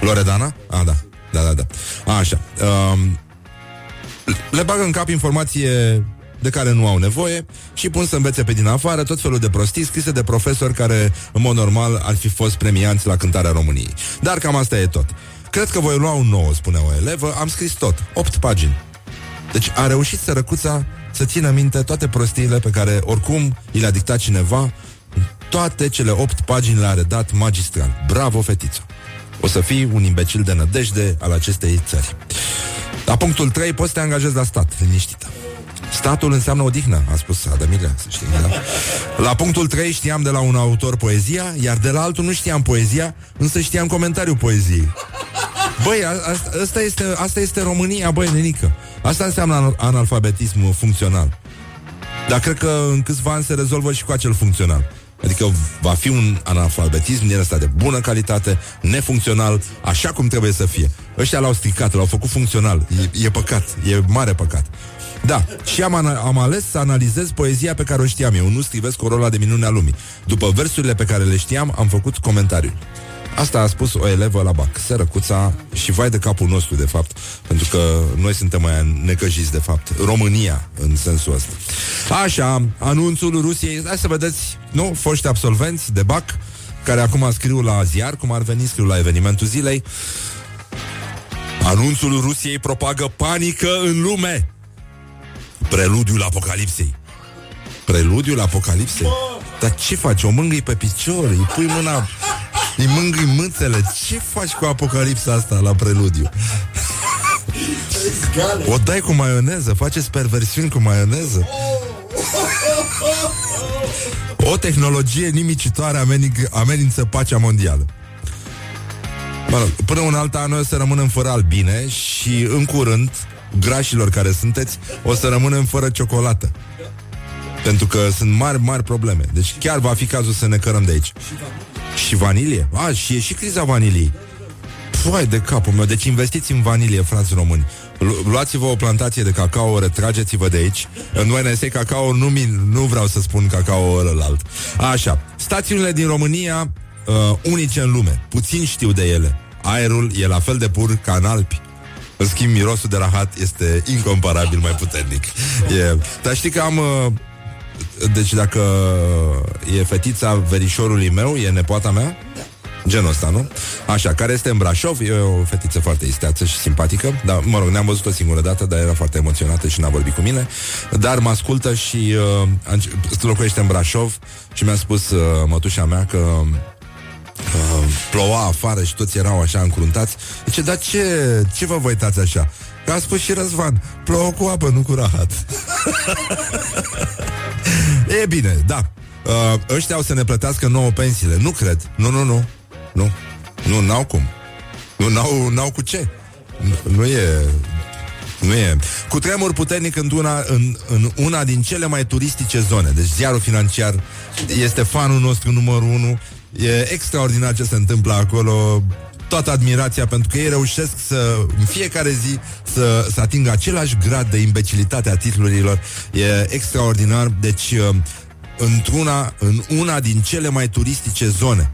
Loredana? Ah, da. Da, da, da. Așa. Um, le bagă în cap informație de care nu au nevoie și pun să învețe pe din afară tot felul de prostii scrise de profesori care, în mod normal, ar fi fost premianți la cântarea României. Dar cam asta e tot. Cred că voi lua un nou, spune o elevă, am scris tot, 8 pagini. Deci a reușit sărăcuța să țină minte toate prostiile pe care oricum i le-a dictat cineva, toate cele 8 pagini le-a redat magistral. Bravo, fetiță! O să fii un imbecil de nădejde al acestei țări. La punctul 3 poți să te angajezi la stat, liniștită. Statul înseamnă odihnă, a spus Adamilea, să știi, da? La punctul 3 știam de la un autor poezia, iar de la altul nu știam poezia, însă știam comentariul poeziei. Băi, asta este, asta este România, băi, nenică. Asta înseamnă analfabetism funcțional. Dar cred că în câțiva ani se rezolvă și cu acel funcțional. Adică va fi un analfabetism din ăsta de bună calitate, nefuncțional, așa cum trebuie să fie. Ăștia l-au stricat, l-au făcut funcțional. E, e păcat, e mare păcat. Da, și am, am ales să analizez poezia pe care o știam eu, nu scrivesc o rola de minune a lumii. După versurile pe care le știam, am făcut comentariul. Asta a spus o elevă la BAC, sărăcuța și vai de capul nostru, de fapt, pentru că noi suntem mai necăjiți, de fapt. România, în sensul ăsta. Așa, anunțul Rusiei, hai să vedeți, nu, foști absolvenți de BAC, care acum scriu la ziar, cum ar veni, scriu la evenimentul zilei. Anunțul Rusiei propagă panică în lume. Preludiul apocalipsei. Preludiul apocalipsei? Dar ce faci? O mângâi pe picior, îi pui mâna, îi mângâi mâțele. Ce faci cu apocalipsa asta la preludiu? O dai cu maioneză, faceți perversiuni cu maioneză. O tehnologie nimicitoare amenință, amenință pacea mondială. Mă rog, până un alt an o să rămânem fără albine și în curând grașilor care sunteți, o să rămânem fără ciocolată. Pentru că sunt mari, mari probleme. Deci chiar va fi cazul să ne cărăm de aici. Și vanilie? A, și e și criza vaniliei. Foai de capul meu, deci investiți în vanilie, frați români. Luați-vă o plantație de cacao, retrageți-vă de aici. În ONSA cacao nu, min, nu vreau să spun cacao ălălalt. Așa, stațiunile din România uh, unice în lume. Puțin știu de ele. Aerul e la fel de pur ca în Alpi. În schimb, mirosul de rahat este incomparabil mai puternic. E... Dar știi că am... Uh, deci dacă e fetița verișorului meu, e nepoata mea? Genul ăsta, nu? Așa, care este în Brașov, e o fetiță foarte isteață și simpatică, dar, mă rog, ne-am văzut o singură dată, dar era foarte emoționată și n-a vorbit cu mine, dar mă ascultă și uh, locuiește în Brașov și mi-a spus uh, mătușa mea că uh, ploua afară și toți erau așa încruntați. Zice, dar ce, ce vă vă uitați așa? Că a spus și Răzvan, plouă cu apă, nu cu rahat. e bine, da. Uh, ăștia au să ne plătească nouă pensiile. Nu cred. Nu, nu, nu. Nu. Nu, n-au cum. Nu, n-au, n-au cu ce. Nu, nu e... Nu e. Cu tremur puternic în una, în, în una din cele mai turistice zone. Deci ziarul financiar este fanul nostru numărul unu E extraordinar ce se întâmplă acolo toată admirația pentru că ei reușesc să în fiecare zi să, să atingă același grad de imbecilitate a titlurilor. E extraordinar. Deci, uh, într-una, în una din cele mai turistice zone,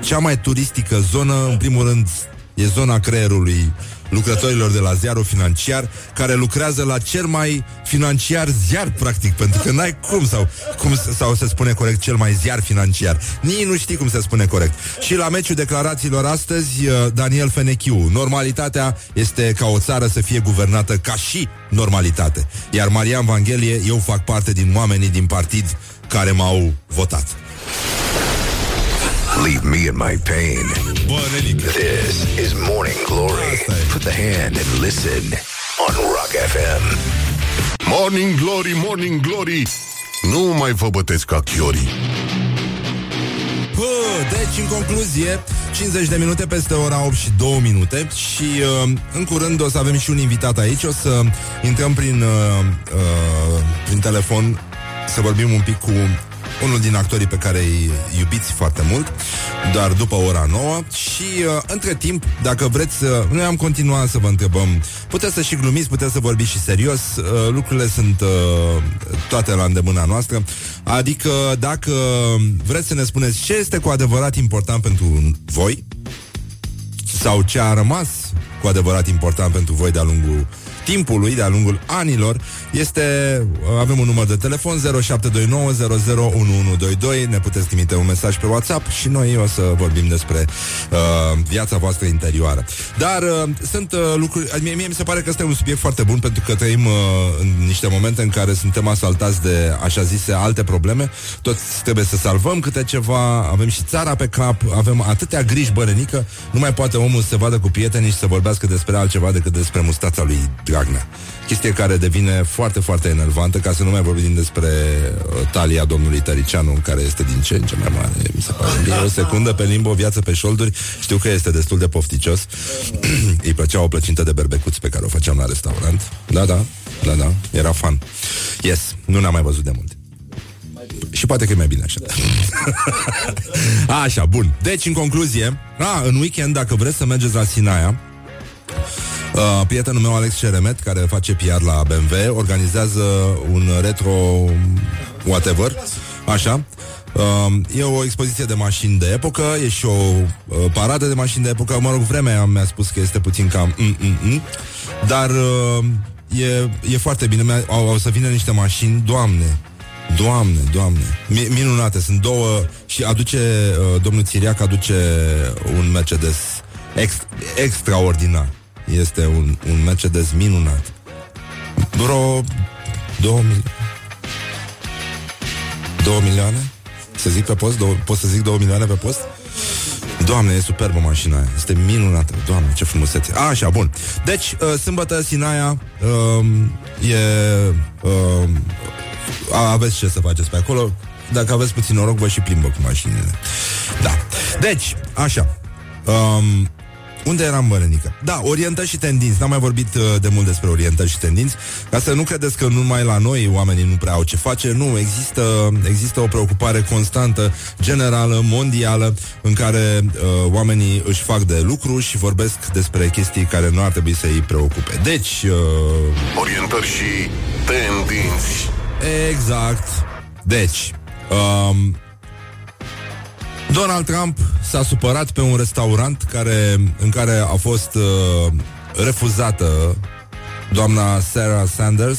cea mai turistică zonă, în primul rând, e zona creierului lucrătorilor de la ziarul financiar care lucrează la cel mai financiar ziar, practic, pentru că n-ai cum sau, cum, sau se spune corect cel mai ziar financiar. Nici nu știi cum se spune corect. Și la meciul declarațiilor astăzi, uh, Daniel Fenechiu, normalitatea este ca o țară să fie guvernată ca și normalitate. Iar Marian Vanghelie, eu fac parte din oamenii din partid care m-au votat. Leave me in my pain. This is Morning Glory. Put the hand and listen on Rock FM. Morning Glory, Morning Glory. Nu mai vă bătesc ca chiorii. Bă, deci, în concluzie, 50 de minute peste ora 8 și 2 minute și uh, în curând o să avem și un invitat aici. O să intrăm prin, uh, uh, prin telefon să vorbim un pic cu unul din actorii pe care îi iubiți foarte mult, doar după ora 9 și uh, între timp, dacă vreți să... Noi am continuat să vă întrebăm, puteți să și glumiți, puteți să vorbiți și serios, uh, lucrurile sunt uh, toate la îndemâna noastră, adică dacă vreți să ne spuneți ce este cu adevărat important pentru voi sau ce a rămas cu adevărat important pentru voi de-a lungul timpului, de-a lungul anilor, este, avem un număr de telefon 0729001122, ne puteți trimite un mesaj pe WhatsApp și noi o să vorbim despre uh, viața voastră interioară. Dar uh, sunt uh, lucruri, mie, mie mi se pare că este un subiect foarte bun pentru că trăim uh, în niște momente în care suntem asaltați de așa zise alte probleme, toți trebuie să salvăm câte ceva, avem și țara pe cap, avem atâtea griji bărănică, nu mai poate omul să se vadă cu prietenii și să vorbească despre altceva decât despre mustața lui Dragnea. Chestie care devine foarte, foarte enervantă, ca să nu mai vorbim despre uh, talia domnului Tăricianu, care este din ce în ce mai mare, mi se pare. E o secundă pe limbă, o viață pe șolduri. Știu că este destul de pofticios. Îi plăcea o plăcintă de berbecuți pe care o făceam la restaurant. Da, da, da, da, era fan. Yes, nu ne-am mai văzut de mult. Și poate că e mai bine așa. așa, bun. Deci, în concluzie, a, în weekend, dacă vreți să mergeți la Sinaia, Uh, prietenul meu Alex Ceremet, care face PR la BMW, organizează un retro whatever, așa. Uh, e o expoziție de mașini de epocă, e și o uh, paradă de mașini de epocă. Mă rog, vremea mi-a spus că este puțin cam mm-mm-mm, dar uh, e, e foarte bine. Au, au să vină niște mașini, doamne, Doamne, doamne, Mi- minunate, sunt două și aduce, uh, domnul Țiriac aduce un Mercedes ex- extraordinar. Este un, un Mercedes minunat. Vreo 2 milioane. 2 milioane? Să zic pe post? Două, pot să zic 2 milioane pe post? Doamne, e superbă mașina aia. Este minunată. Doamne, ce frumusețe. A, așa, bun. Deci, uh, sâmbătă, Sinaia, uh, e... Uh, aveți ce să faceți pe acolo. Dacă aveți puțin noroc, vă și plimbă cu mașinile. Da. Deci, așa. Um, unde eram, bărănică? Da, orientări și tendinți. N-am mai vorbit uh, de mult despre orientări și tendinți. Ca să nu credeți că numai la noi oamenii nu prea au ce face. Nu, există, există o preocupare constantă, generală, mondială, în care uh, oamenii își fac de lucru și vorbesc despre chestii care nu ar trebui să îi preocupe. Deci... Uh... Orientări și tendinți. Exact. Deci... Um, Donald Trump s-a supărat pe un restaurant care, în care a fost uh, refuzată doamna Sarah Sanders.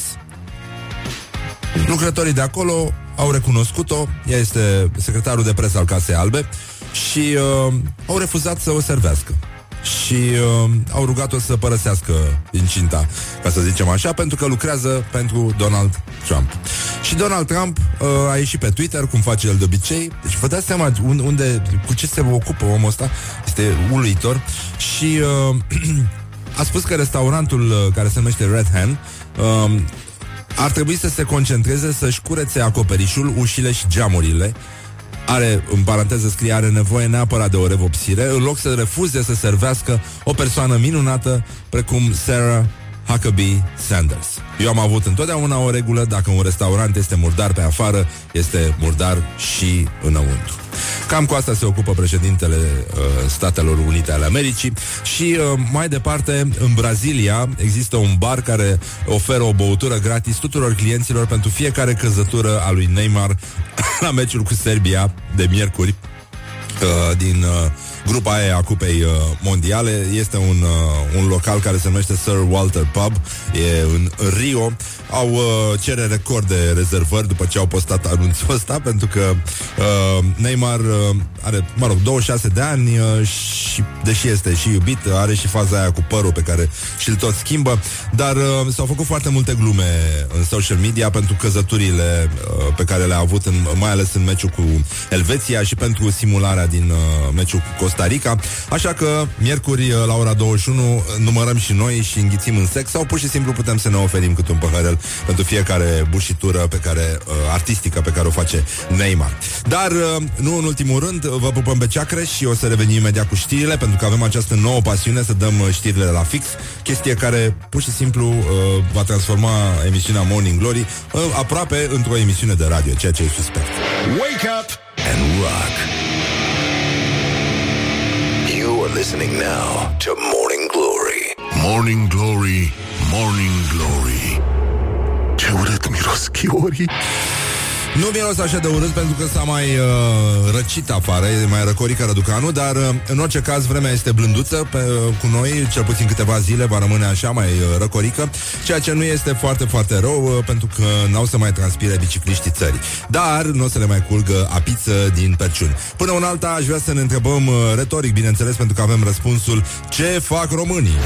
Lucrătorii de acolo au recunoscut-o, ea este secretarul de presă al Casei Albe și uh, au refuzat să o servească și uh, au rugat-o să părăsească incinta, ca să zicem așa, pentru că lucrează pentru Donald Trump. Și Donald Trump uh, a ieșit pe Twitter, cum face el de obicei, deci vă dați seama unde, cu ce se ocupă omul ăsta, este uluitor, și uh, a spus că restaurantul uh, care se numește Red Hand uh, ar trebui să se concentreze să-și curețe acoperișul, ușile și geamurile are, în paranteză scrie, are nevoie neapărat de o revopsire, în loc să refuze să servească o persoană minunată precum Sarah Huckabee Sanders. Eu am avut întotdeauna o regulă, dacă un restaurant este murdar pe afară, este murdar și înăuntru. Cam cu asta se ocupă președintele uh, Statelor Unite ale Americii și uh, mai departe, în Brazilia există un bar care oferă o băutură gratis tuturor clienților pentru fiecare căzătură a lui Neymar la meciul cu Serbia de miercuri uh, din uh, grupa aia a Cupei uh, Mondiale. Este un, uh, un local care se numește Sir Walter Pub, e în Rio. Au uh, cere record de rezervări după ce au postat anunțul ăsta, pentru că uh, Neymar uh, are, mă rog, 26 de ani uh, și, deși este și iubit, are și faza aia cu părul pe care și-l tot schimbă, dar uh, s-au făcut foarte multe glume în social media pentru căzăturile uh, pe care le-a avut, în, mai ales în meciul cu Elveția și pentru simularea din uh, meciul cu Costa Costa Rica. Așa că, miercuri la ora 21, numărăm și noi și înghițim în sex sau pur și simplu putem să ne oferim cât un păhărel pentru fiecare bușitură pe care, uh, artistică pe care o face Neymar. Dar, uh, nu în ultimul rând, vă pupăm pe ceacre și o să revenim imediat cu știrile, pentru că avem această nouă pasiune să dăm uh, știrile la fix, chestie care pur și simplu uh, va transforma emisiunea Morning Glory uh, aproape într-o emisiune de radio, ceea ce e suspect. Wake up and rock. You are listening now to Morning Glory. Morning Glory, Morning Glory Ce Nu miros așa de urât pentru că s-a mai uh, răcit afară, e mai răcorică răducanul, dar uh, în orice caz vremea este blânduță pe, uh, cu noi, cel puțin câteva zile va rămâne așa mai uh, răcorică, ceea ce nu este foarte, foarte rău uh, pentru că n-au să mai transpire bicicliștii țării. Dar nu o să le mai curgă apiță din perciuni. Până un alta aș vrea să ne întrebăm uh, retoric, bineînțeles, pentru că avem răspunsul ce fac românii?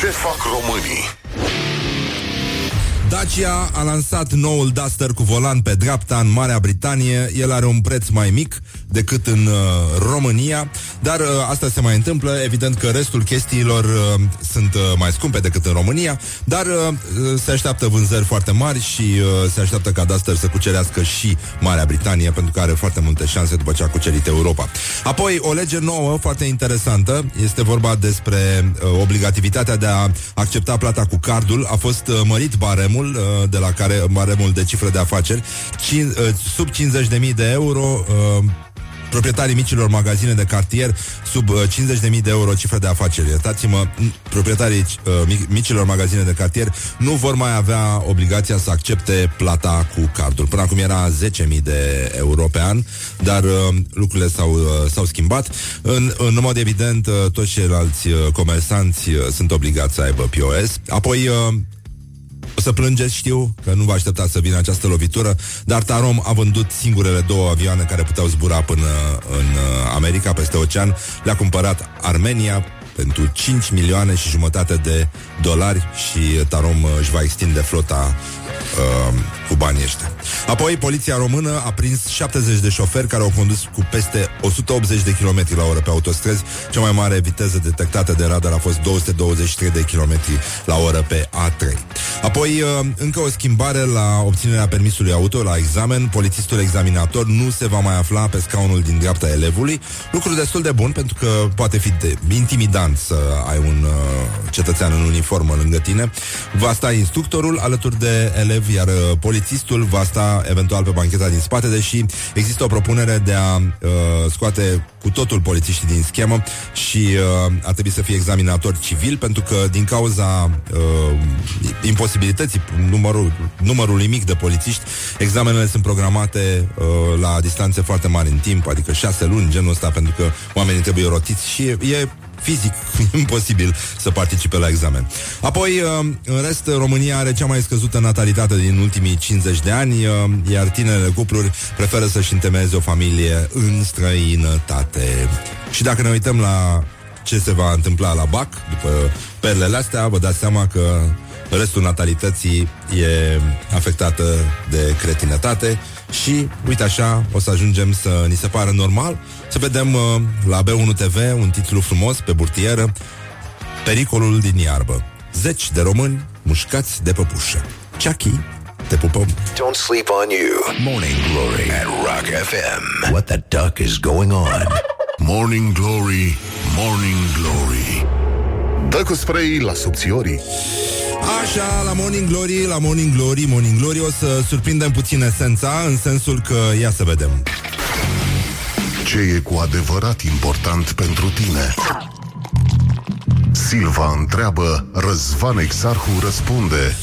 Ce fac românii? Dacia a lansat noul Duster cu volan pe dreapta în Marea Britanie. El are un preț mai mic decât în uh, România, dar uh, asta se mai întâmplă. Evident că restul chestiilor uh, sunt uh, mai scumpe decât în România, dar uh, se așteaptă vânzări foarte mari și uh, se așteaptă ca Duster să cucerească și Marea Britanie, pentru că are foarte multe șanse după ce a cucerit Europa. Apoi, o lege nouă foarte interesantă. Este vorba despre uh, obligativitatea de a accepta plata cu cardul. A fost uh, mărit baremul uh, de la care baremul de cifră de afaceri cin, uh, sub 50.000 de euro uh, proprietarii micilor magazine de cartier sub uh, 50.000 de euro cifră de afaceri. Iertați-mă, n- proprietarii uh, mic- micilor magazine de cartier nu vor mai avea obligația să accepte plata cu cardul. Până acum era 10.000 de euro pe an, dar uh, lucrurile s-au, uh, s-au schimbat. În, în mod evident, uh, toți ceilalți uh, comersanți uh, sunt obligați să aibă POS. Apoi, uh, o să plângeți, știu că nu vă așteptați să vină această lovitură, dar Tarom a vândut singurele două avioane care puteau zbura până în uh, America, peste ocean. Le-a cumpărat Armenia pentru 5 milioane și jumătate de dolari și Tarom uh, își va extinde flota uh, cu banii ăștia. Apoi, poliția română a prins 70 de șoferi care au condus cu peste 180 de km la oră pe autostrăzi. Cea mai mare viteză detectată de radar a fost 223 de km la oră pe A3. Apoi, uh, încă o schimbare la obținerea permisului auto la examen. Polițistul examinator nu se va mai afla pe scaunul din dreapta elevului. Lucru destul de bun pentru că poate fi de, intimidant să ai un uh, cetățean în uniformă lângă tine. Va sta instructorul alături de elev, iar uh, polițistul va sta eventual pe bancheta din spate, deși există o propunere de a uh, scoate cu totul polițiștii din schemă și uh, ar trebui să fie examinator civil, pentru că din cauza uh, imposibilității numărul, numărului mic de polițiști, examenele sunt programate uh, la distanțe foarte mari în timp, adică șase luni, genul ăsta, pentru că oamenii trebuie rotiți și e, e fizic imposibil să participe la examen. Apoi, uh, în rest, România are cea mai scăzută natalitate din ultimii 50 de ani, uh, iar tinerele cupluri preferă să-și întemeieze o familie în străinătate. Și dacă ne uităm la ce se va întâmpla la BAC, după perlele astea, vă dați seama că restul natalității e afectată de cretinătate și, uite așa, o să ajungem să ni se pară normal să vedem uh, la B1 TV un titlu frumos pe burtieră Pericolul din iarbă. Zeci de români mușcați de păpușă. Chucky, te pupăm. Don't sleep on you. Morning Glory at Rock FM. What the duck is going on? Morning Glory, Morning Glory Dă cu spray la subțiorii Așa, la Morning Glory, la Morning Glory, Morning Glory O să surprindem puțin esența În sensul că, ia să vedem Ce e cu adevărat important pentru tine? Silva întreabă, Răzvan Exarhu răspunde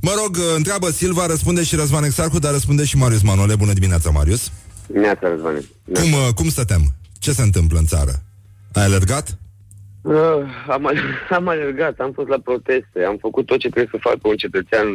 Mă rog, întreabă Silva, răspunde și Răzvan Exarcu Dar răspunde și Marius Manole Bună dimineața, Marius Neața, Răzvane. Cum, uh, cum stătem? Ce se întâmplă în țară? Ai alergat? Uh, am, al- am alergat, am fost la proteste, am făcut tot ce trebuie să facă un cetățean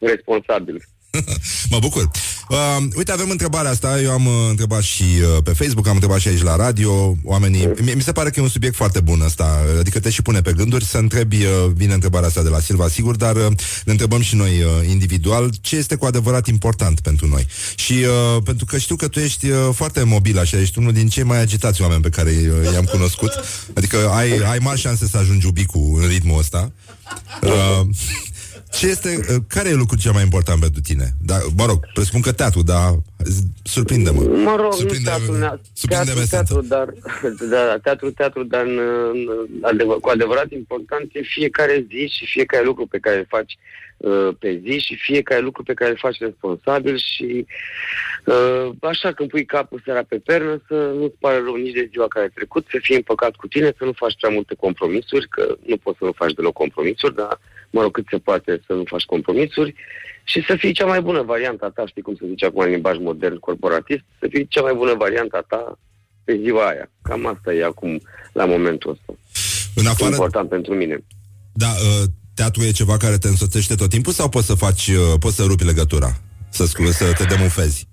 responsabil. Mă bucur. Uh, uite, avem întrebarea asta, eu am uh, întrebat și uh, pe Facebook, am întrebat și aici la radio, oamenii... Mi, mi se pare că e un subiect foarte bun ăsta, adică te și pune pe gânduri. Să întrebi, uh, vine întrebarea asta de la Silva, sigur, dar uh, ne întrebăm și noi uh, individual ce este cu adevărat important pentru noi. Și uh, pentru că știu că tu ești uh, foarte mobil, așa, ești unul din cei mai agitați oameni pe care uh, i-am cunoscut, adică ai, ai mari șanse să ajungi ubicu în ritmul ăsta. Uh, ce este, uh, care e lucrul cel mai important pentru tine? Da, mă rog, presupun că teatru, dar surprinde-mă. Mă rog, surprinde, nu teatru, nea- surprinde teatru, teatru, dar, da, teatru, teatru, dar în, în, adevăr, cu adevărat important e fiecare zi și fiecare lucru pe care îl faci uh, pe zi și fiecare lucru pe care îl faci responsabil și uh, așa când pui capul seara pe pernă să nu-ți pare rău nici de ziua care a trecut, să fii împăcat cu tine, să nu faci prea multe compromisuri, că nu poți să nu faci deloc compromisuri, dar mă rog, cât se poate să nu faci compromisuri și să fii cea mai bună varianta ta, știi cum se zice acum în limbaj modern corporatist, să fii cea mai bună varianta ta pe ziua aia. Cam asta e acum, la momentul ăsta. În afară, Important pentru mine. da, uh, teatru e ceva care te însoțește tot timpul sau poți să faci, uh, poți să rupi legătura? Să, scu- să te demufezi?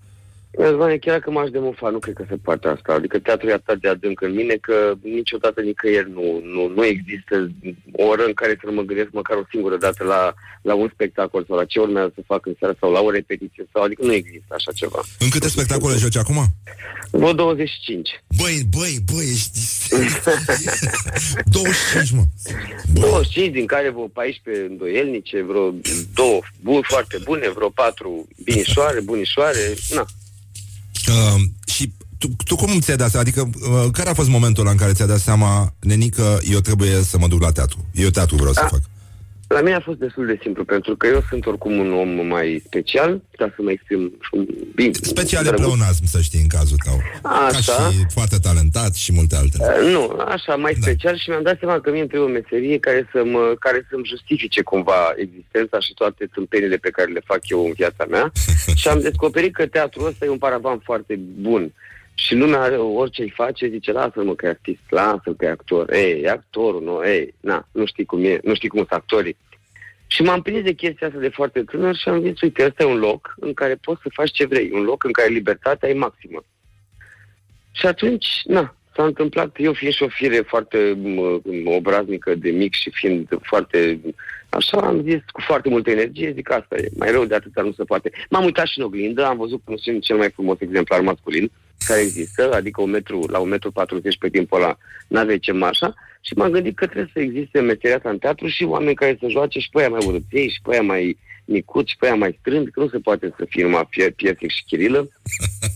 Răzvane, chiar că m-aș demofa, nu cred că se poate asta. Adică teatrul e atât de adânc în mine că niciodată nicăieri nu, nu, nu există o oră în care să nu mă gândesc măcar o singură dată la, la un spectacol sau la ce urmează să fac în seara sau la o repetiție sau adică nu există așa ceva. În câte spectacole joci acum? Vreo 25. Băi, băi, băi, ești... 25, mă. 25, din care vreo 14 îndoielnice, vreo două bun, foarte bune, vreo patru binișoare, bunișoare, na. Uh, și tu, tu cum ți-ai dat seama? Adică, uh, care a fost momentul ăla în care ți-ai dat seama, nenică, eu trebuie să mă duc la teatru? Eu teatru vreau să A, fac. La mine a fost destul de simplu, pentru că eu sunt oricum un om mai special, ca să mă exprim bine. Special e drăguț. pleonasm, să știi, în cazul tău. Așa. Ca și foarte talentat și multe altele. Uh, Nu, așa, mai Da. special și mi-am dat seama că mie îmi trebuie o meserie care, să mă, care să-mi justifice cumva existența și toate tâmpenile pe care le fac eu în viața mea și am descoperit că teatrul ăsta e un paravan foarte bun. Și lumea are orice îi face, zice, lasă-mă că e artist, lasă-l că e actor, ei, e actorul, nu, ei, na, nu știi cum e, nu știi cum sunt actorii. Și m-am prins de chestia asta de foarte tânăr și am zis, uite, ăsta e un loc în care poți să faci ce vrei, un loc în care libertatea e maximă. Și atunci, na, s-a întâmplat, eu fiind și o fire foarte mă, obraznică de mic și fiind foarte așa, am zis cu foarte multă energie, zic asta e, mai rău de atâta nu se poate. M-am uitat și în oglindă, am văzut cum sunt cel mai frumos exemplar masculin care există, adică un metru, la un metru 40 pe timpul ăla n-aveai ce marșa și m-am gândit că trebuie să existe meseria asta în teatru și oameni care să joace și pe aia mai urâței și pe aia mai micuți și pe aia mai strând, că nu se poate să fie numai Pie- Pietric și Chirilă.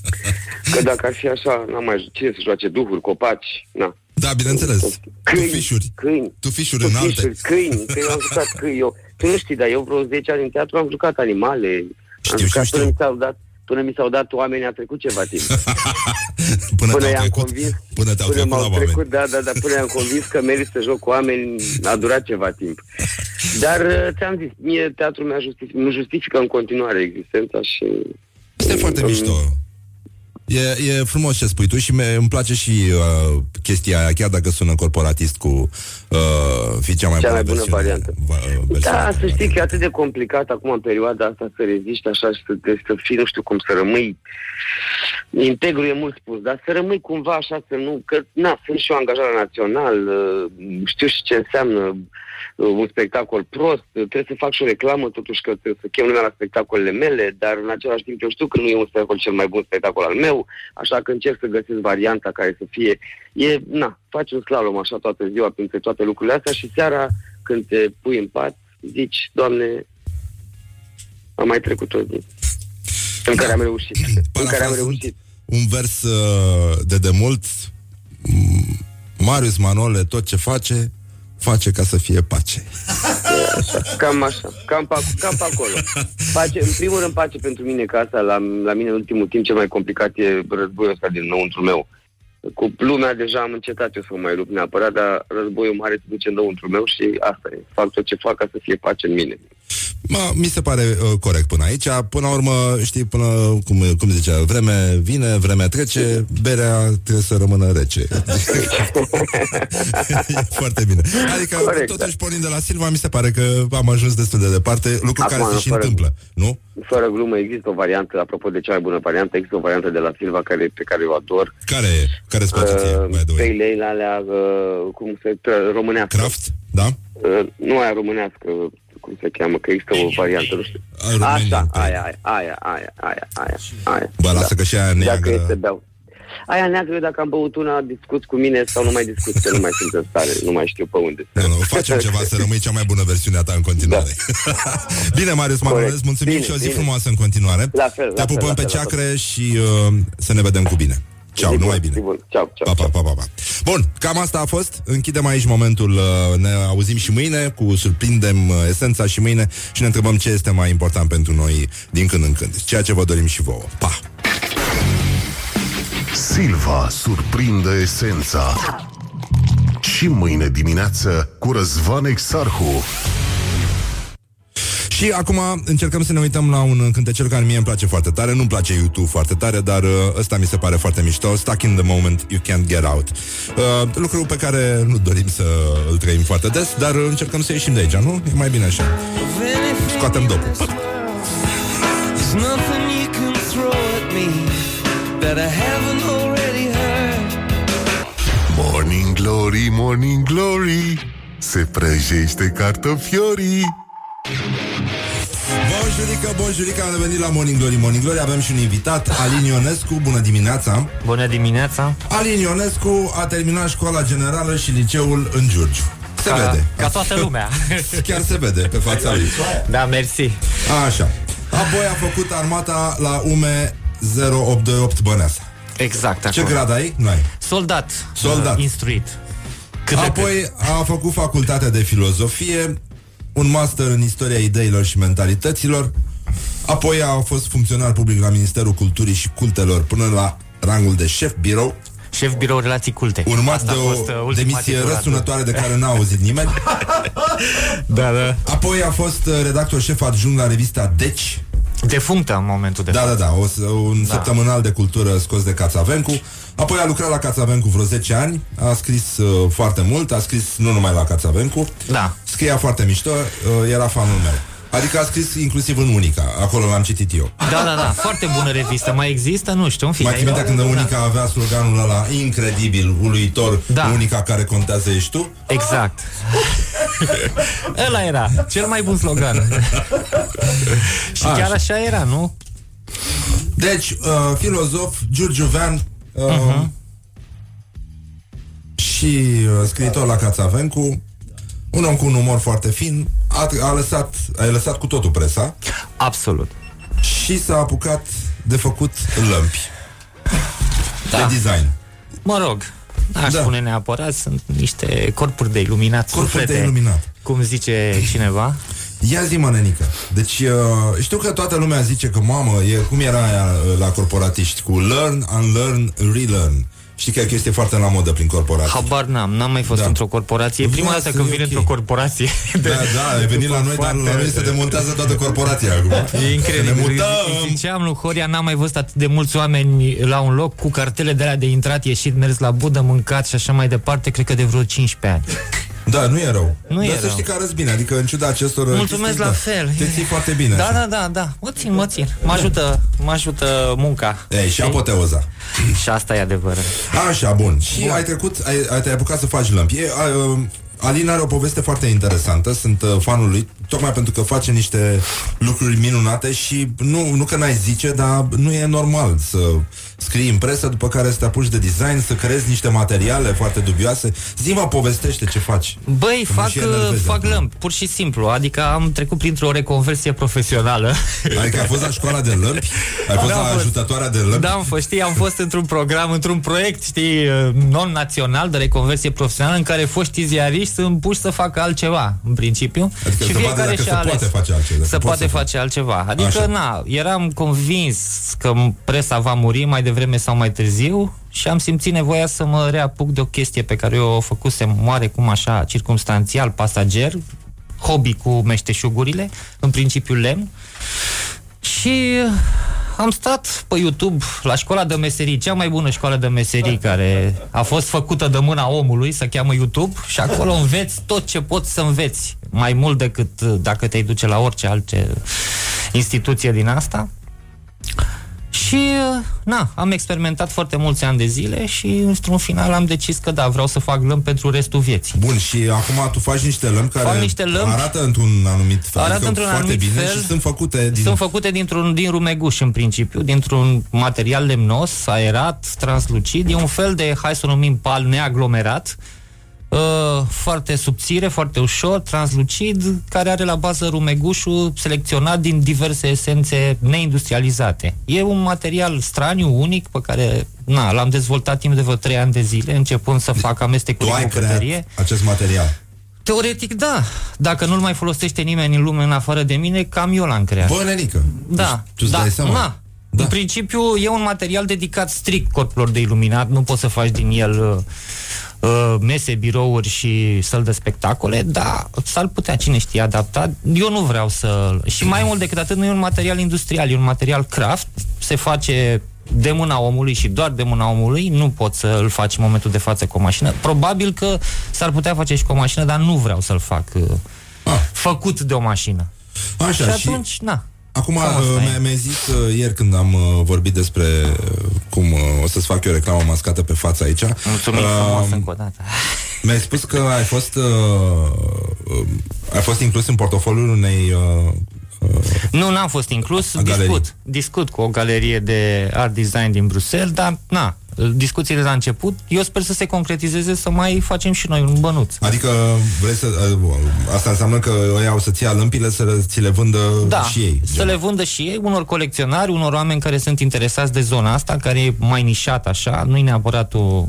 Că dacă ar fi așa, n-am mai cine să joace duhuri, copaci, na. Da, bineînțeles. Câini, Tu fișuri. câini, Tu fișuri tu înalte. fișuri, câini, că eu am jucat câini. Eu, tu nu știi, dar eu vreo 10 ani în teatru am jucat animale. Știu, am jucat știu, până știu. mi s-au dat până mi s-au dat oameni a trecut ceva timp. Până, Până te-au i-am trecut, convins, până te-au până trecut la m-au oameni. trecut, da, da, da, până i-am convins că merit să joc cu oameni, a durat ceva timp. Dar uh, ți-am zis, mie teatrul mi-a justific, îmi justifică în continuare existența și... Este foarte mișto. E, e frumos ce spui tu și mi- îmi place și uh, chestia aia, chiar dacă sună corporatist cu uh, fi cea mai Cea bună, mai bună versiune, variantă. Va, uh, versiune Da, să de- știi că e atât de complicat acum în perioada asta să reziști așa și să, de, să fii, nu știu cum, să rămâi integru e mult spus, dar să rămâi cumva așa să nu, că na, sunt și eu angajat la național, uh, știu și ce înseamnă uh, un spectacol prost, uh, trebuie să fac și o reclamă totuși că trebuie să chem lumea la spectacolele mele, dar în același timp eu știu că nu e un spectacol cel mai bun spectacol al meu, așa că încerc să găsesc varianta care să fie, e, na, faci un slalom așa toată ziua printre toate lucrurile astea și seara când te pui în pat, zici, Doamne, am mai trecut o zi în care am reușit, în care am Parafrazând reușit. un vers uh, de demult. M- Marius Manole tot ce face face ca să fie pace. Cam așa, cam pe, cam pe acolo. Pace, în primul rând pace pentru mine, că asta la, la mine în ultimul timp cel mai complicat e războiul ăsta din înăuntru meu. Cu lumea deja am încetat eu să mă mai lupt neapărat, dar războiul mare se duce înăuntru meu și asta e. Fac tot ce fac ca să fie pace în mine. Ma, mi se pare uh, corect până aici. Până la urmă, știi, până, cum, cum zicea, vreme vine, vremea trece, berea trebuie să rămână rece. e foarte bine. Adică, Corect, totuși, pornind de la Silva, mi se pare că am ajuns destul de departe, lucru Acum, care se și fără- întâmplă, nu? Fără glumă, există o variantă, apropo de cea mai bună variantă, există o variantă de la Silva care, pe care o ador. Care e? Care îți place ție, by the way? Pale ale alea, uh, cum se tră, românească. Craft? Da? Uh, nu aia românească, cum se cheamă, că există o variantă, nu știu. A, România, Așa, da. aia, aia, aia, aia, aia, aia, aia. Bă, lasă că și aia Dacă neagră... este beau. Aia neagră, eu dacă am băut una, discut cu mine sau nu mai discut, că nu mai sunt în stare, nu mai știu pe unde. Nu, nu, facem ceva să rămâi cea mai bună versiune a ta în continuare. bine, Marius Manolescu, mulțumim Bine, și o zi bine. frumoasă în continuare. La fel, Te la fel, pupăm la pe fel, la ceacre și uh, să ne vedem cu bine. Ceau, Zi numai bun, bine. zi bun. Ceau, ceau, Pa, pa, pa, pa, pa. Bun, cam asta a fost. Închidem aici momentul. uh, Ne auzim și mâine cu surprindem uh, esența și mâine și ne întrebăm ce este mai important pentru noi din când în când. Ceea ce vă dorim și vouă. Pa! Silva surprinde esența. Și mâine dimineață cu Răzvan Exarhu. Și acum încercăm să ne uităm la un cântecel care mie îmi place foarte tare. Nu-mi place YouTube foarte tare, dar uh, ăsta mi se pare foarte mișto. Stuck in the moment, you can't get out. Uh, lucru pe care nu dorim să îl trăim foarte des, dar uh, încercăm să ieșim de aici, nu? E mai bine așa. Scoatem dopul. There's nothing you can throw at me that I haven't already heard. Morning Glory, Morning Glory Se prăjește cartofiorii Bonjurică, bonjurică, am revenit la Morning Glory. Morning Glory, avem și un invitat, Alin Ionescu, bună dimineața! Bună dimineața! Alin Ionescu a terminat școala generală și liceul în Giurgiu. Se ca, vede. Ca toată lumea. Chiar se vede pe fața lui. Da, mersi. Așa. Apoi a făcut armata la UME 0828 Băneasa. Exact Ce acolo. grad ai? Nu ai Soldat Soldat. uh, Instruit. Cât de Apoi a făcut facultatea de filozofie Un master în istoria ideilor și mentalităților Apoi a fost funcționar public la Ministerul Culturii și Cultelor Până la rangul de șef birou. Șef birou relații culte. Urmat Asta de a fost, uh, o ultima demisie titulatură. răsunătoare de care n-a auzit nimeni. Da, da. Apoi a fost uh, redactor șef adjunct la revista Deci Defunctă în momentul de Da, da, față. da, o, s- un Da. săptămânal de cultură scos de Cațavencu Apoi a lucrat la Cațavencu vreo 10 ani A scris uh, foarte mult A scris nu numai la Cațavencu Da. Scria foarte mișto, uh, era fanul meu Adică a scris inclusiv în Unica Acolo l-am citit eu Da, da, da, foarte bună revistă Mai există? Nu știu, în fine Mai ții minte când Unica avea sloganul ăla Incredibil, uluitor Da. Unica care contează ești tu Exact Ăla era, cel mai bun slogan Și Așa. chiar așa era, nu? Deci, uh, filozof, giurgiuvean uh, Mhm. Și uh, scriitor la Cațavencu Un om cu un umor foarte fin a, a, lăsat, a lăsat cu totul presa Absolut Și s-a apucat de făcut lămpi Da. De design Mă rog, aș Da. spune neapărat Sunt niște corpuri de iluminat Corpuri de suflete, iluminat. Cum zice cineva Ia zi, mă, nenică. Deci, uh, știu că toată lumea zice că, mamă, e, cum era aia uh, la corporatiști, cu learn, unlearn, relearn. Știi că e o chestie foarte la modă prin corporații. Habar n-am, n-am mai fost Da. într-o corporație E prima Vreau dată să când e vin ok. într-o corporație Da, da, ai venit la noi, dar la noi se demontează toată corporația acum. E incredibil. Ne mutăm. Îi Ziceam lui Horia, n-am mai văzut atât de mulți oameni la un loc cu cartele de alea de intrat, ieșit, mers la budă, mâncat și așa mai departe, cred că de vreo 15 ani. Da, nu e rău. Nu Dar e să rău. știi că arăți bine, adică în ciuda acestor Mulțumesc chestii, la da, fel. Te ții foarte bine. Da, așa. da, da, da. Mă țin, mă țin. Mă ajută, mă ajută munca. Ei, și apoteoza. Și asta e adevărat. Așa, bun. Și ai trecut, ai, ai, te-ai apucat să faci lămpi. E, a, uh, Alin are o poveste foarte interesantă, sunt uh, fanul lui, tocmai pentru că face niște lucruri minunate și nu, nu că n-ai zice, dar nu e normal să scrii în presă, după care să te apuci de design, să creezi niște materiale foarte dubioase. Zi-mă, povestește ce faci. Băi, Că mă fac, și enervezi fac acum. lămpi, pur și simplu. Adică am trecut printr-o reconversie profesională. Adică ai fost la școala de lămpi? Ai fost Da, la am fost. ajutătoarea de lămpi? Da, am fost, știi, am fost într-un program, într-un proiect, știi, uh, non-național de reconversie profesională în care foștii ziariști sunt puși să facă altceva, în principiu. Adică și să vadă fiecare dacă și-a se ales. poate face altceva, dacă Se poți poate să faci. face altceva. Adică, Așa. na, eram convins că presa va muri mai devreme sau mai târziu și am simțit nevoia să mă reapuc de o chestie pe care eu o făcusem oarecum așa, circumstanțial, pasager, hobby cu meșteșugurile, în principiu lemn. Și am stat pe YouTube la școala de meserii, cea mai bună școală de meserii care a fost făcută de mâna omului, se cheamă YouTube, și acolo înveți tot ce poți să înveți, mai mult decât uh, dacă te-ai duce la orice alte instituție din asta. Și, uh, na, am experimentat foarte mulți ani de zile și, într-un final, am decis că da, vreau să fac lămpi pentru restul vieții. Bun, și acum tu faci niște lămpi care Fac niște lămpi- arată într-un anumit fel, Arată adică într-un foarte anumit bine fel. și sunt făcute din... Sunt făcute dintr-un, din rumeguș, în principiu, dintr-un material lemnos, aerat, translucid. E un fel de, hai să o numim, pal neaglomerat, uh, foarte subțire, foarte ușor, translucid, care are la bază rumegușul selecționat din diverse esențe neindustrializate. E un material straniu, unic, pe care na, l-am dezvoltat timp de vreo 3 ani de zile, începând să fac amestecuri Tu ai cu bucătărie. creat acest material. Teoretic, da. Dacă nu-l mai folosește nimeni în lume în afară de mine, cam eu l-am creat. Bă, nenică, Da. tu îți da. dai seama? Na. Da. În principiu, e un material dedicat strict corpurilor de iluminat, nu poți să faci din el uh, uh, mese, birouri și săl de spectacole, dar s-ar putea, cine știe, adapta. Eu nu vreau să... Și mai mult decât atât, nu e un material industrial, e un material craft, se face de mâna omului și doar de mâna omului, nu poți să îl faci în momentul de față cu o mașină. Probabil că s-ar putea face și cu o mașină, dar nu vreau să-l fac uh, făcut de o mașină. Așa, și și- atunci, na. Acum Cam asta uh, e. mi-a, mi-a zis uh, ieri când am uh, vorbit despre uh, cum uh, o să-ți fac eu reclamă mascată pe față aici. Mulțumim uh, frumos încă o dată. Mi-ai spus că ai fost uh, uh, ai fost inclus în portofoliul unei uh, Nu, n-am fost inclus, A galerii. discut. Discut cu o galerie de art design din Bruxelles, dar, na, discuțiile la început, eu sper să se concretizeze să mai facem și noi un bănuț. Adică vrei să uh, asta înseamnă că ei au să-ți ția lămpile să le- ți le vândă Da, și ei. să le vândă și ei unor colecționari, unor oameni care sunt interesați de zona asta, care e mai nișat așa, nu e neapărat o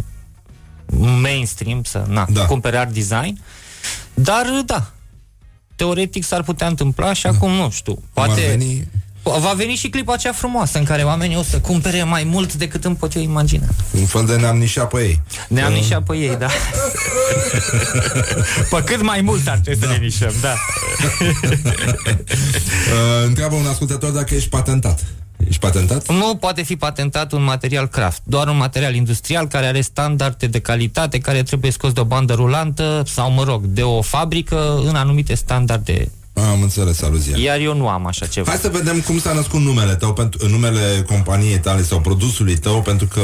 mainstream să na, da. cumpere art design, dar da, teoretic s-ar putea întâmpla și acum nu știu, poate... ar veni? Va veni și clipa aceea frumoasă în care oamenii o să cumpere mai mult decât îmi pot eu imagina. Un fel de ne-am nișat pe ei. Ne-am nișat pe ei, da. pe cât mai mult ar trebui da. să ne nișăm, da. Uh, întreabă un ascultător dacă ești patentat. Ești patentat? Nu poate fi patentat un material craft, doar un material industrial care are standarde de calitate care trebuie scos de o bandă rulantă sau, mă rog, de o fabrică în anumite standarde. Am înțeles aluzia. Iar eu nu am așa ceva. Hai să vedem cum s-a născut numele tău, pentru, numele companiei tale sau produsului tău, pentru că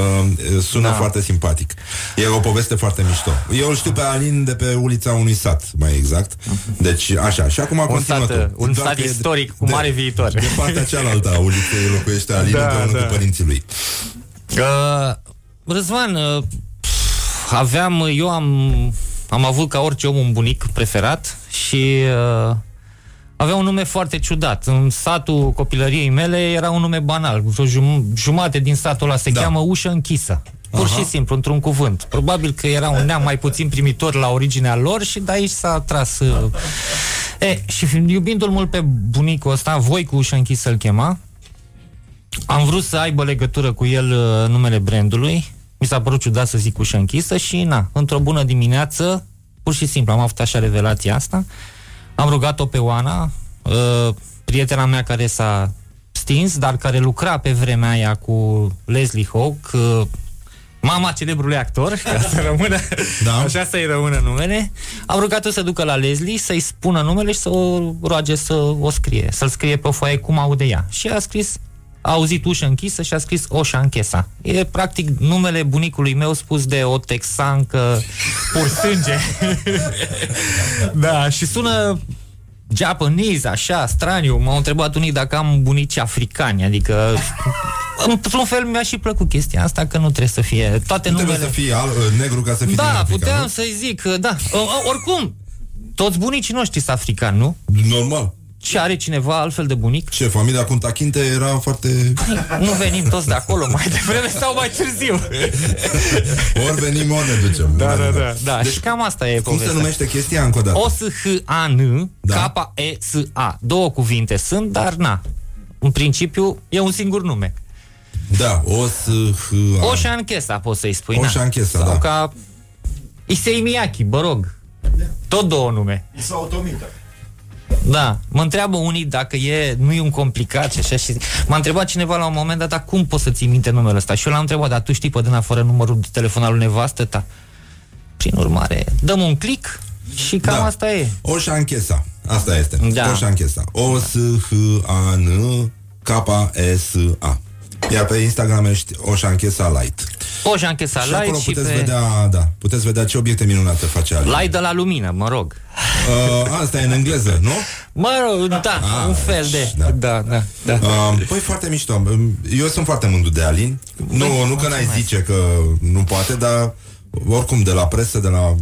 e, sună Da. foarte simpatic. E o poveste foarte mișto. Eu îl știu pe Alin de pe ulița unui sat, mai exact. Deci, așa. Și acum Un continuă sat, tu. un Doar sat că e istoric cu mare viitor. De partea cealaltă a uliței locuiește Alin Da, împreună da. cu părinții lui. Uh, Răzvan, uh, pf, aveam, eu am, am avut ca orice om un bunic preferat și uh, avea un nume foarte ciudat. În satul copilăriei mele era un nume banal. Vreo jum- jumate din satul ăla se da. cheamă ușă închisă. Pur Aha. și simplu, într-un cuvânt. Probabil că era un neam mai puțin primitor la originea lor și de aici s-a tras... Uh... E, și fiind- iubindu-l mult pe bunicul ăsta, voi cu ușă închisă îl chema, am vrut să aibă legătură cu el uh, numele brandului. Mi s-a părut ciudat să zic ușă închisă și, na, într-o bună dimineață, pur și simplu, am avut așa revelația asta, am rugat-o pe Oana, uh, prietena mea care s-a stins, dar care lucra pe vremea aia cu Leslie Hawk, uh, mama celebrului actor, ca să rămână, da. așa să-i rămână numele, am rugat-o să ducă la Leslie, să-i spună numele și să o roage să o scrie, să-l scrie pe o foaie cum aude ea. Și a scris a auzit ușă închisă și a scris Oșa Închesa. E practic numele bunicului meu spus de o texancă pur sânge. da, și sună Japanese, așa, straniu. M-au întrebat unii dacă am bunici africani, adică într-un fel mi-a și plăcut chestia asta, că nu trebuie să fie toate Nu numele... trebuie să fii al, negru ca să fii din Da, Africa, puteam nu? să-i zic, da. O, o, oricum, toți bunicii noștri sunt africani, nu? Normal. Și are cineva altfel de bunic? Ce, familia Cuntachinte era foarte... Nu venim toți de acolo mai devreme sau mai târziu. Ori venim, ori ne ducem. Da, da, da. da. Deci, și cam asta e Cum povestea. se numește chestia încă o dată? O-S-H-A-N, Da. K-E-S-A. Două cuvinte sunt, dar na. În principiu, e un singur nume. Da, o să... Oșan Chesa, poți să-i spui. na. Oșan Chesa, Sau da. ca Isei Miyake, bă rog. Tot două nume. Isao Tomita. Da, mă întreabă unii dacă e, nu e un complicat și așa și m-a întrebat cineva la un moment dat, dar cum poți să ții minte numele ăsta? Și eu l-am întrebat, dar tu știi pe dână fără numărul de telefon al lui nevastă ta? Prin urmare, dăm un click și cam Da. asta e. Oșa Închesa. Asta este. Da. Oșa Închesa. O S H A N K E S A. Iar pe Instagram ești Oșa Închesa Light. O Jean-Chesa și acolo Light și puteți pe... vedea, da, puteți vedea ce obiecte minunate face Ali. Light de la lumină, mă rog. Uh, asta e în engleză, nu? Mă rog, da, Ah, un fel de... Da, da, da. da. Uh, păi foarte mișto. Eu sunt foarte mândru de Alin. Nu, nu că n-ai zice că nu poate, dar oricum de la presă, de la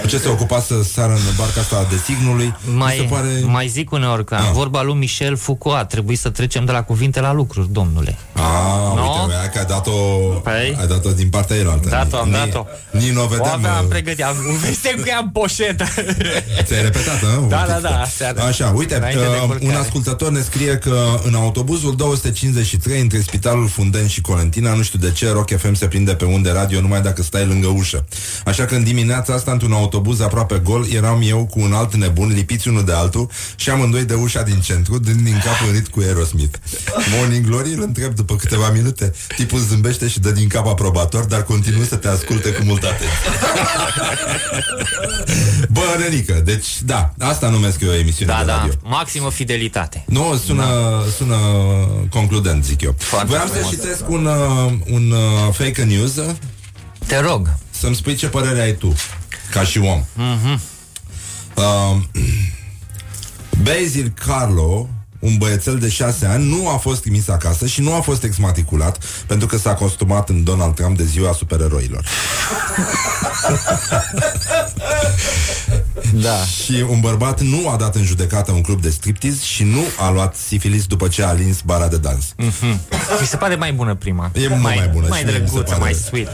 cu ce se ocupa să sară în barca asta de signului, mi Mai, se pare... Ah. mai zic uneori că în vorba lui Michel Foucault trebuie să trecem de la cuvinte la lucruri, domnule. Ah, No? uite, că ai dat-o, Păi? ai dat-o din partea ei Dat-o, am Ni- dat-o. Nici nu o O vedeam. aveam uh, pregătit, am vestem că am poșetă. Ți-ai repetat, nu? Da, da, da, seara. Așa, uite, Înainte de uh, culcare. un ascultător ne scrie că în autobuzul 253 între Spitalul Funden și Colentina, nu știu de ce, Rock FM se prinde pe unde radio numai dacă stai lângă ușă. Așa că în dimineața asta, într-un autobuz aproape gol, eram eu cu un alt nebun, lipiți unul de altul și amândoi de ușa din centru, dând din cap în rit cu Aerosmith. Morning Glory îl întreb după câteva minute. Tipul zâmbește și dă din cap aprobator, dar continuă să te asculte cu multă atenție. Bă, Nenică, deci, da, asta numesc eu o emisiune Da, de da, radio. maximă fidelitate. Nu, sună, sună concludent, zic eu. Voiam să frumos. citesc un, uh, un uh, fake news. Te rog. Să-mi spui ce părere ai tu, ca și om. Mhm. Uh, Basil Carlo, un băiețel de șase ani, nu a fost trimis acasă și nu a fost exmatriculat pentru că s-a costumat în Donald Trump de ziua supereroilor. Da. Și un bărbat nu a dat în judecată un club de striptease și nu a luat sifilis după ce a lins bara de dans. Mhm. Mi se pare mai bună prima. E mult mai bună Mai și mie mi se drăguță, pare- mai sweet.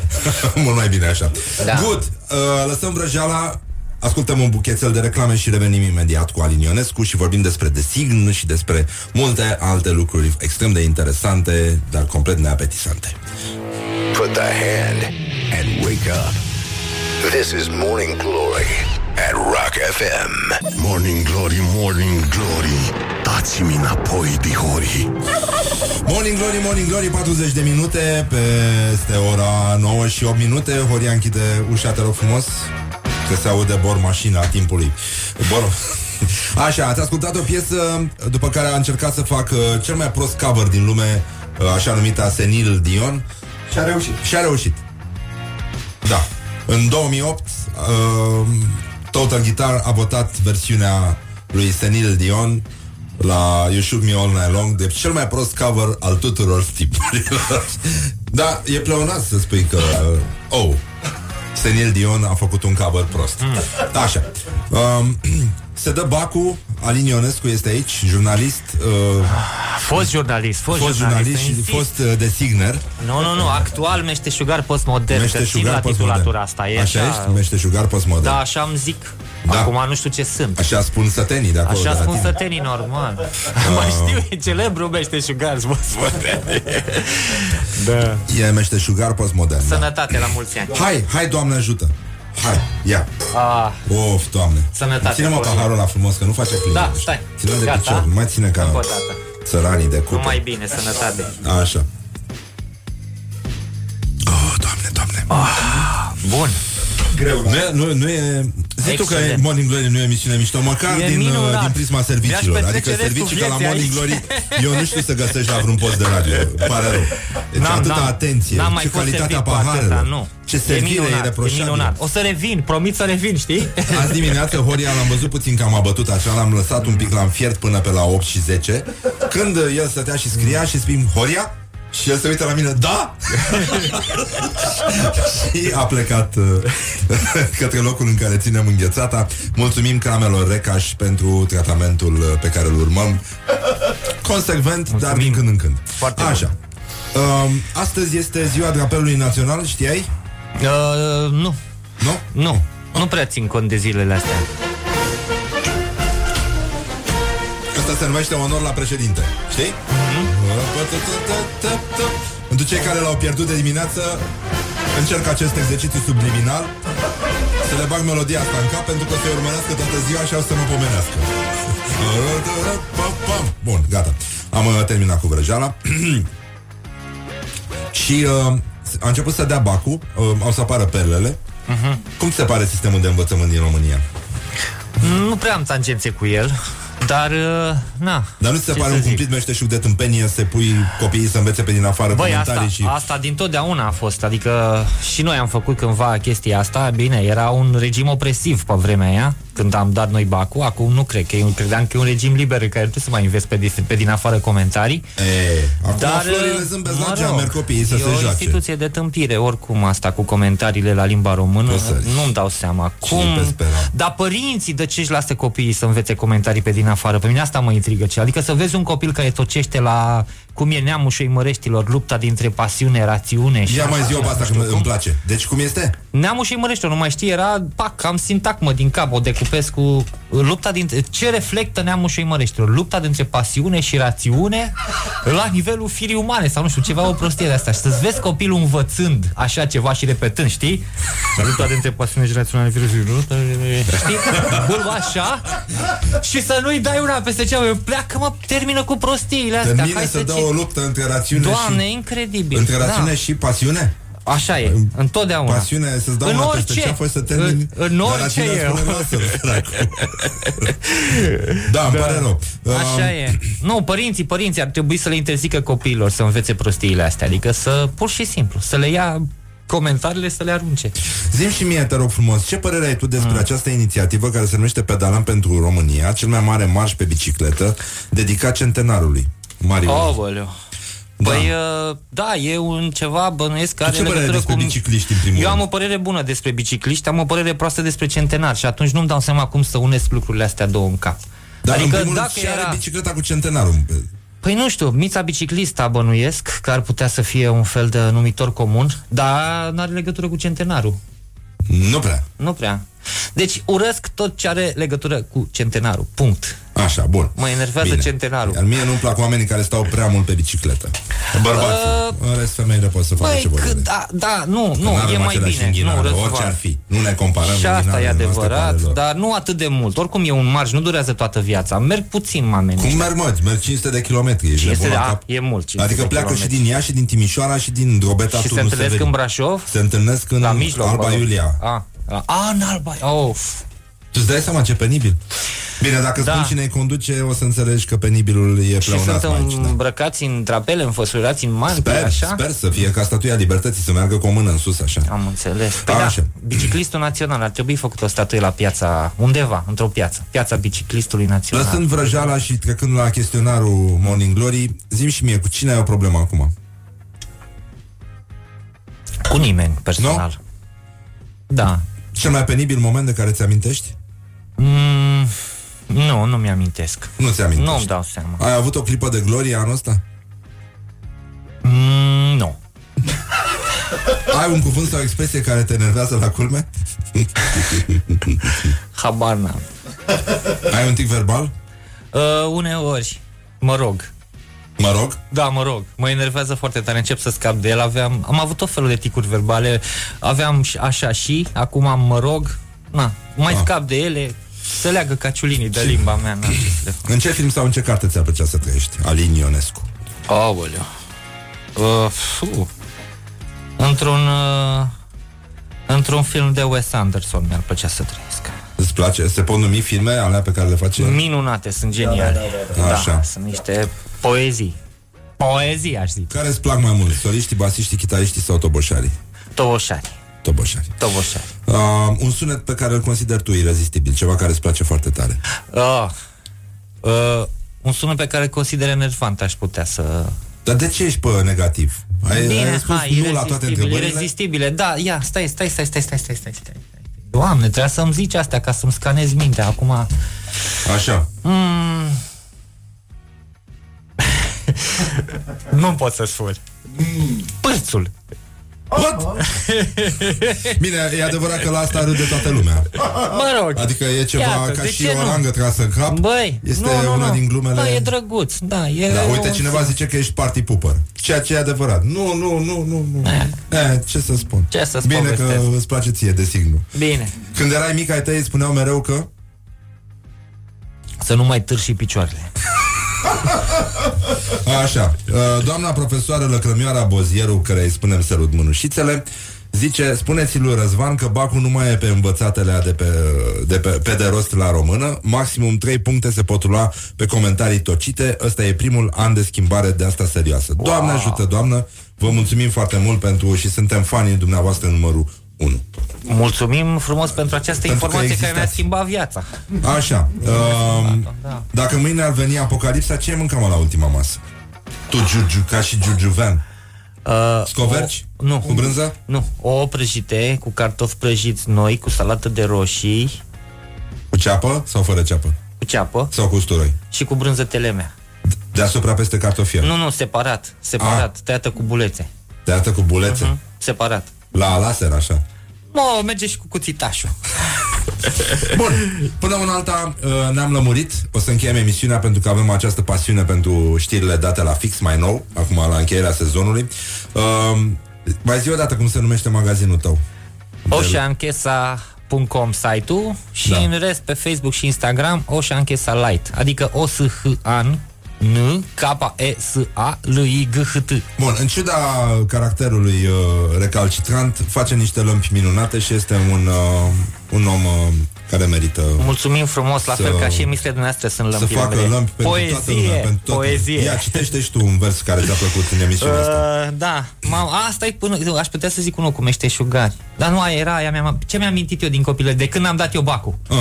Mult mai bine așa. Da. Good. Uh, lăsăm vrăjeala Ascultăm un buchețel de reclame și revenim imediat cu Alin Ionescu și vorbim despre design și despre multe alte lucruri extrem de interesante, dar complet neapetisante. Put the hand and wake up. This is Morning Glory at Rock FM. Morning Glory, Morning Glory Dați-mi înapoi, dihori Morning Glory, Morning Glory, 40 de minute peste ora 9 și 8 minute. Horia închide ușa, te rog frumos, că se aude bor mașina a timpului. Bor... Așa, ați ascultat o piesă după care a încercat să facă cel mai prost cover din lume, așa numita Senil Dion. Și a reușit. Și a reușit. Da. În 2008, uh, Total Guitar a votat versiunea lui Senil Dion la You Shook Me All Night Long de cel mai prost cover al tuturor tipurilor. da, e pleonat să spui că uh, oh, Senil Dion a făcut un cover prost. Așa. Um, se dă Bacu, Alin Ionescu este aici, jurnalist, uh, Fost jurnalist, fost, fost jurnalist și insist. fost uh, designer. Nu, nu, nu, actual meșteșugar postmodern, că țin Meșteșugar la postmodern. titulatura asta. E Așa așa, ești? Meșteșugar postmodern. Da, așa îmi zic. Da. Acum nu știu ce sunt. Așa spun sătenii de acolo. Așa de la spun tine. sătenii normal. Mai știu, e celebru meșteșugar, postmodern. da. E meșteșugar postmodern. Da. Sănătate la mulți ani. Hai, hai, Doamne ajută. Hai, ia. Ah, Of, Doamne. Sănătate, Ține-mă Horia. paharul ăla frumos, că nu face plin. Da, stai. Ține de Gata? picior, nu mai ține ca Încă o dată. Țăranii de cupă. numai bine, sănătate. Așa. Oh, Doamne, Doamne. Ah, bun. Greu. Nu, e- nu, nu e... Zici tu că Excelent. Morning Glory nu e emisiune mișto, măcar E din, minunat. uh, din prisma serviciilor. Mi-aș Adică petrece restul servicii ca la vieții Morning aici. Glory, eu nu știu să găsești la vreun post de radio. Pare rău. Deci N-am- atâta n-am- atenție, n-am mai ce fost calitatea servit cu atâta, paharelor. nu. Ce E servire minunat, e ireproșabilă. minunat. O să revin, promit să revin, știi? Azi dimineață Horia l-am văzut puțin că am abătut așa L-am lăsat un pic, l-am fiert până pe la 8 și 10 Când uh, el stătea și scria și spun Horia? Și el se uită la mine, da? și a plecat uh, către locul în care ținem înghețata. Mulțumim cramelor Recaș pentru tratamentul uh, pe care îl urmăm. Consecvent, dar din când în când. Foarte Așa. Um, astăzi este ziua drapelului național, știai? Uh, nu. Nu? Nu. Nu prea țin cont de zilele astea. Asta se numește onor la președinte, știi? Pentru cei care l-au pierdut de dimineață, încerc acest exercițiu subliminal să le bag melodia asta în cap pentru că o să-i urmărească toată ziua și o să mă pomenească. Bun, gata. Am uh, terminat cu vrăjeala. și uh, a început să dea bacul, uh, au să apară perlele. Mhm. Cum ți se pare sistemul de învățământ din România? Nu prea am tangențe cu el, dar, uh, na. Dar nu ți se ce pare să un zic? cumplit meșteșug de tâmpenie să pui copiii să învețe pe din afară Băi, comentarii asta, și... asta din totdeauna a fost Adică și noi am făcut cândva chestia asta Bine, era un regim opresiv pe vremea aia Când am dat noi bacul Acum nu cred că e un, credeam că e un regim liber În care nu trebuie să mai investi pe, di- pe din afară comentarii E, acum Dar, florile uh, zâmbesc la mă geam, rog, merg copiii să e se o joace. instituție de tâmpire Oricum asta cu comentariile la limba română Păsări. Nu-mi dau seama Cum... pe spera? Dar părinții de ce își lasă copiii să învețe comentarii pe din afară? Pe mine asta mă intrigă ce. Adică să vezi un copil care tocește la cum e neamul și măreștilor, lupta dintre pasiune, rațiune și... Ia mai zi-o pe asta că îmi place. Deci cum este? Neamul și măreștilor, nu mai știi, era, pac, am sintagmă din cap, o decupez cu lupta dintre... Ce reflectă neamul și măreștilor? Lupta dintre pasiune și rațiune la nivelul firii umane sau nu știu, ceva o prostie de asta. Și să-ți vezi copilul învățând așa ceva și repetând, știi? Lupta dintre pasiune și rațiune la nivelul firii umane, știi? Bâlba așa și să nu-i dai una peste cea, pleacă mă, termină cu prostiile astea. Termină Hai să dă ci- o luptă între rațiune Doamne, și... incredibil. Între rațiune da. și pasiune? Așa e, întotdeauna. Pasiune, să-ți dau În una peste orice. cea, apoi să termini... În- în Dar orice rațiunea e. spune, "Lasă-l, săracu." Da, îmi pare rău. Așa Um, e. Nu, părinții, părinții ar trebui să le interzică copiilor să învețe prostiile astea. Adică să, pur și simplu, să le ia comentariile să le arunce. Zim și mie, te rog frumos, ce părere ai tu despre Mm. această inițiativă care se numește Pedalam pentru România, cel mai mare marș pe bicicletă dedicat centenarului? Mario. Aoleu. Păi, uh, da, e un ceva bănuiesc care ce părere ai despre bicicliști, în primul Eu am rând? o părere bună despre bicicliști, am o părere proastă despre centenar și atunci nu-mi dau seama cum să unesc lucrurile astea două în cap. Dar în adică primul dacă rând, ce era... are bicicleta cu centenarul? Păi nu știu, mița biciclista bănuiesc că ar putea să fie un fel de numitor comun, dar nu are legătură cu centenarul. Nu prea. Nu prea. Deci urăsc tot ce are legătură cu centenarul. Punct. Așa, bun. Mă enervează Bine. centenarul. Iar mie nu-mi plac oamenii care stau prea mult pe bicicletă. Bărbații. Uh, în rest, femeile pot să facă Băi, ce vor. că, ele. da, da, nu, Că nu, n-avem e mai aceleași bine. înghinare, Nu, Răzvan. orice ar fi. Nu ne comparăm Și asta e înghinarele noastre cu adevărat, ale lor. dar nu atât de mult. Oricum e un marș, nu durează toată viața. Merg puțin oamenii. Cum merg, mă? Merg 500 de kilometri. Ești 500 nebun de, la a, cap? e mult. 500 Adică de pleacă și kilometri. din Iași, și din Timișoara, și din Drobeta, Și se Turnul întâlnesc Severin. în Brașov? Se întâlnesc în La mijloc, Alba mă rog. Iulia. A, a, a, în Alba, of. Tu îți dai seama ce penibil? Bine, dacă Da. spun cine îi conduce, o să înțelegi că penibilul e Și pleonat sunt aici. Da. îmbrăcați în drapele, înfăsurați în mantii, Sper, așa? sper să fie ca statuia libertății, să meargă cu o mână în sus, așa. Am înțeles. Păi Așa. da, biciclistul național ar trebui făcut o statuie la piața, undeva, într-o piață. Piața biciclistului național. Lăsând vrăjala și trecând la chestionarul Morning Glory, zim și mie, cu cine ai o problemă acum? Cu nimeni, personal. Da. Cel mai penibil moment de care ți amintești? Mm, nu, nu mi-amintesc. Nu ți amintești. Nu-mi dau seama. Ai avut o clipă de glorie anul ăsta? Mm, nu. Ai un cuvânt sau o expresie care te enervează la culme? Habar n-am. Ai un tic verbal? Uh, uneori, mă rog. Mă rog? Da, mă rog. Mă enervează foarte tare, încep să scap de el. Aveam, am avut tot felul de ticuri verbale. Aveam și- așa și, acum am mă rog. Na, mai Ah. scap de ele. Se leagă caciulinii de limba mea. Na, ce să le fac. În ce film sau în ce carte ți-ar plăcea să trăiești? Alin Ionescu. Aoleu. Uh, fu. Într-un uh, Într-un film de Wes Anderson mi-ar plăcea să trăiesc. Îți place? Se pot numi filme alea pe care le face? el? Minunate, sunt geniale. da, da, da. Așa. sunt niște poezii. Poezii, aș zice. Care îți plac mai mult? Soliștii, basiștii, chitariștii sau toboșarii? Toboșari. Toboșari. Toboșari. Uh, un sunet pe care îl consideri tu irezistibil, ceva care îți place foarte tare. Uh, uh, un sunet pe care îl consider enervant aș putea să... Dar de ce ești pe negativ? Ai, Bine, ai răspuns hai, nu la toate irezistibile, întrebările? irezistibile. Da, ia, stai, stai, stai, stai, stai, stai, stai, stai. Doamne, trebuia să-mi zici astea ca să-mi scanez mintea acum. Așa. Mm. nu pot să spun. Pârțul. What? Bine, e adevărat că la asta râde toată lumea. Mă rog. Adică e ceva Iată, ca de și ce o nu? rangă trasă în cap. Băi, este nu, nu, una nu. din glumele... Da, e drăguț. Da, e Da, uite, un- cineva zice că ești party pooper. Ceea ce e adevărat. Nu, nu, nu, nu, nu. E, ce să spun? Ce să-ți Bine că povestesc? îți place ție, designu. Bine. Când erai mic, ai tăi îți spuneau mereu că... Să nu mai târși picioarele. Așa, uh, doamna profesoară Lăcrămioara Bozieru, care îi spunem sărut mânușițele, Zice, spuneți lui Răzvan că Bacul nu mai e pe învățatele de pe, de pe, pe de rost la română. Maximum 3 puncte se pot lua pe comentarii tocite. Ăsta e primul an de schimbare de asta serioasă. Wow. Doamne ajută, doamnă! Vă mulțumim foarte mult pentru și suntem fanii dumneavoastră numărul 1. Mulțumim frumos pentru această pentru informație care ne-a schimbat viața. Așa. Uh, da. Dacă mâine ar veni apocalipsa, ce mâncăm la ultima masă? Tu, Giugiu, ca și Giugiuven. Uh, Scoverci? O, nu. Cu brânză? Nu. O prăjite cu cartofi prăjiți noi, cu salată de roșii. Cu ceapă sau fără ceapă? Cu ceapă. Sau cu usturoi? Și cu brânză telemea. Deasupra peste cartofier? Nu, nu, separat. Separat. A. Tăiată cu bulețe. Tăiată cu bulețe? Uh-huh. Separat. La laser, așa? Mă, merge și cu cuțitașul. Bun, până în alta uh, ne-am lămurit O să încheiem emisiunea pentru că avem această pasiune Pentru știrile date la fix mai nou Acum la încheierea sezonului uh, Mai zi o dată cum se numește magazinul tău Oceanchesa.com site-ul și da. în rest pe Facebook și Instagram Ocean Chesa Light, adică o s h an N, K, E, S, A, L, I, G, H, T. Bun, în ciuda caracterului uh, recalcitrant, face niște lămpi minunate și este un, uh, un om uh, care merită Mulțumim frumos, la fel ca și emisiile dumneavoastră sunt lămpi. Să facă lămpi pentru poezie, toată lumea, pentru toată poezie. Ia, citește și tu un vers care ți-a plăcut în emisiunea uh, asta. Da, mam, asta e până, aș putea să zic unul cu meșteșugari. Dar nu aia era, aia mi-am, ce mi-am mintit eu din copilă, de când am dat eu bacul. Uh.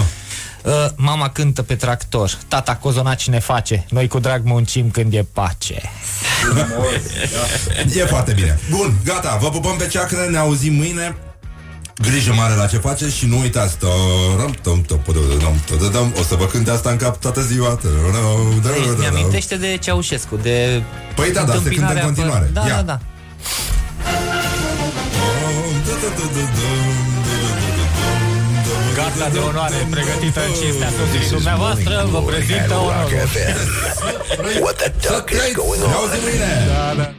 Uh, mama cântă pe tractor Tata cozonaci ne face Noi cu drag muncim când e pace E foarte bine Bun, gata, vă pupăm pe ceacră Ne auzim mâine Grijă mare la ce face și nu uitați O să vă cânte asta în cap toată ziua Mi amintește de Ceaușescu de Păi da, da, se cântă în continuare Da, da, da Garda de onoare pregătită în cinstea soției dumneavoastră vă prezintă onorul. What the duck is going on? Da, da.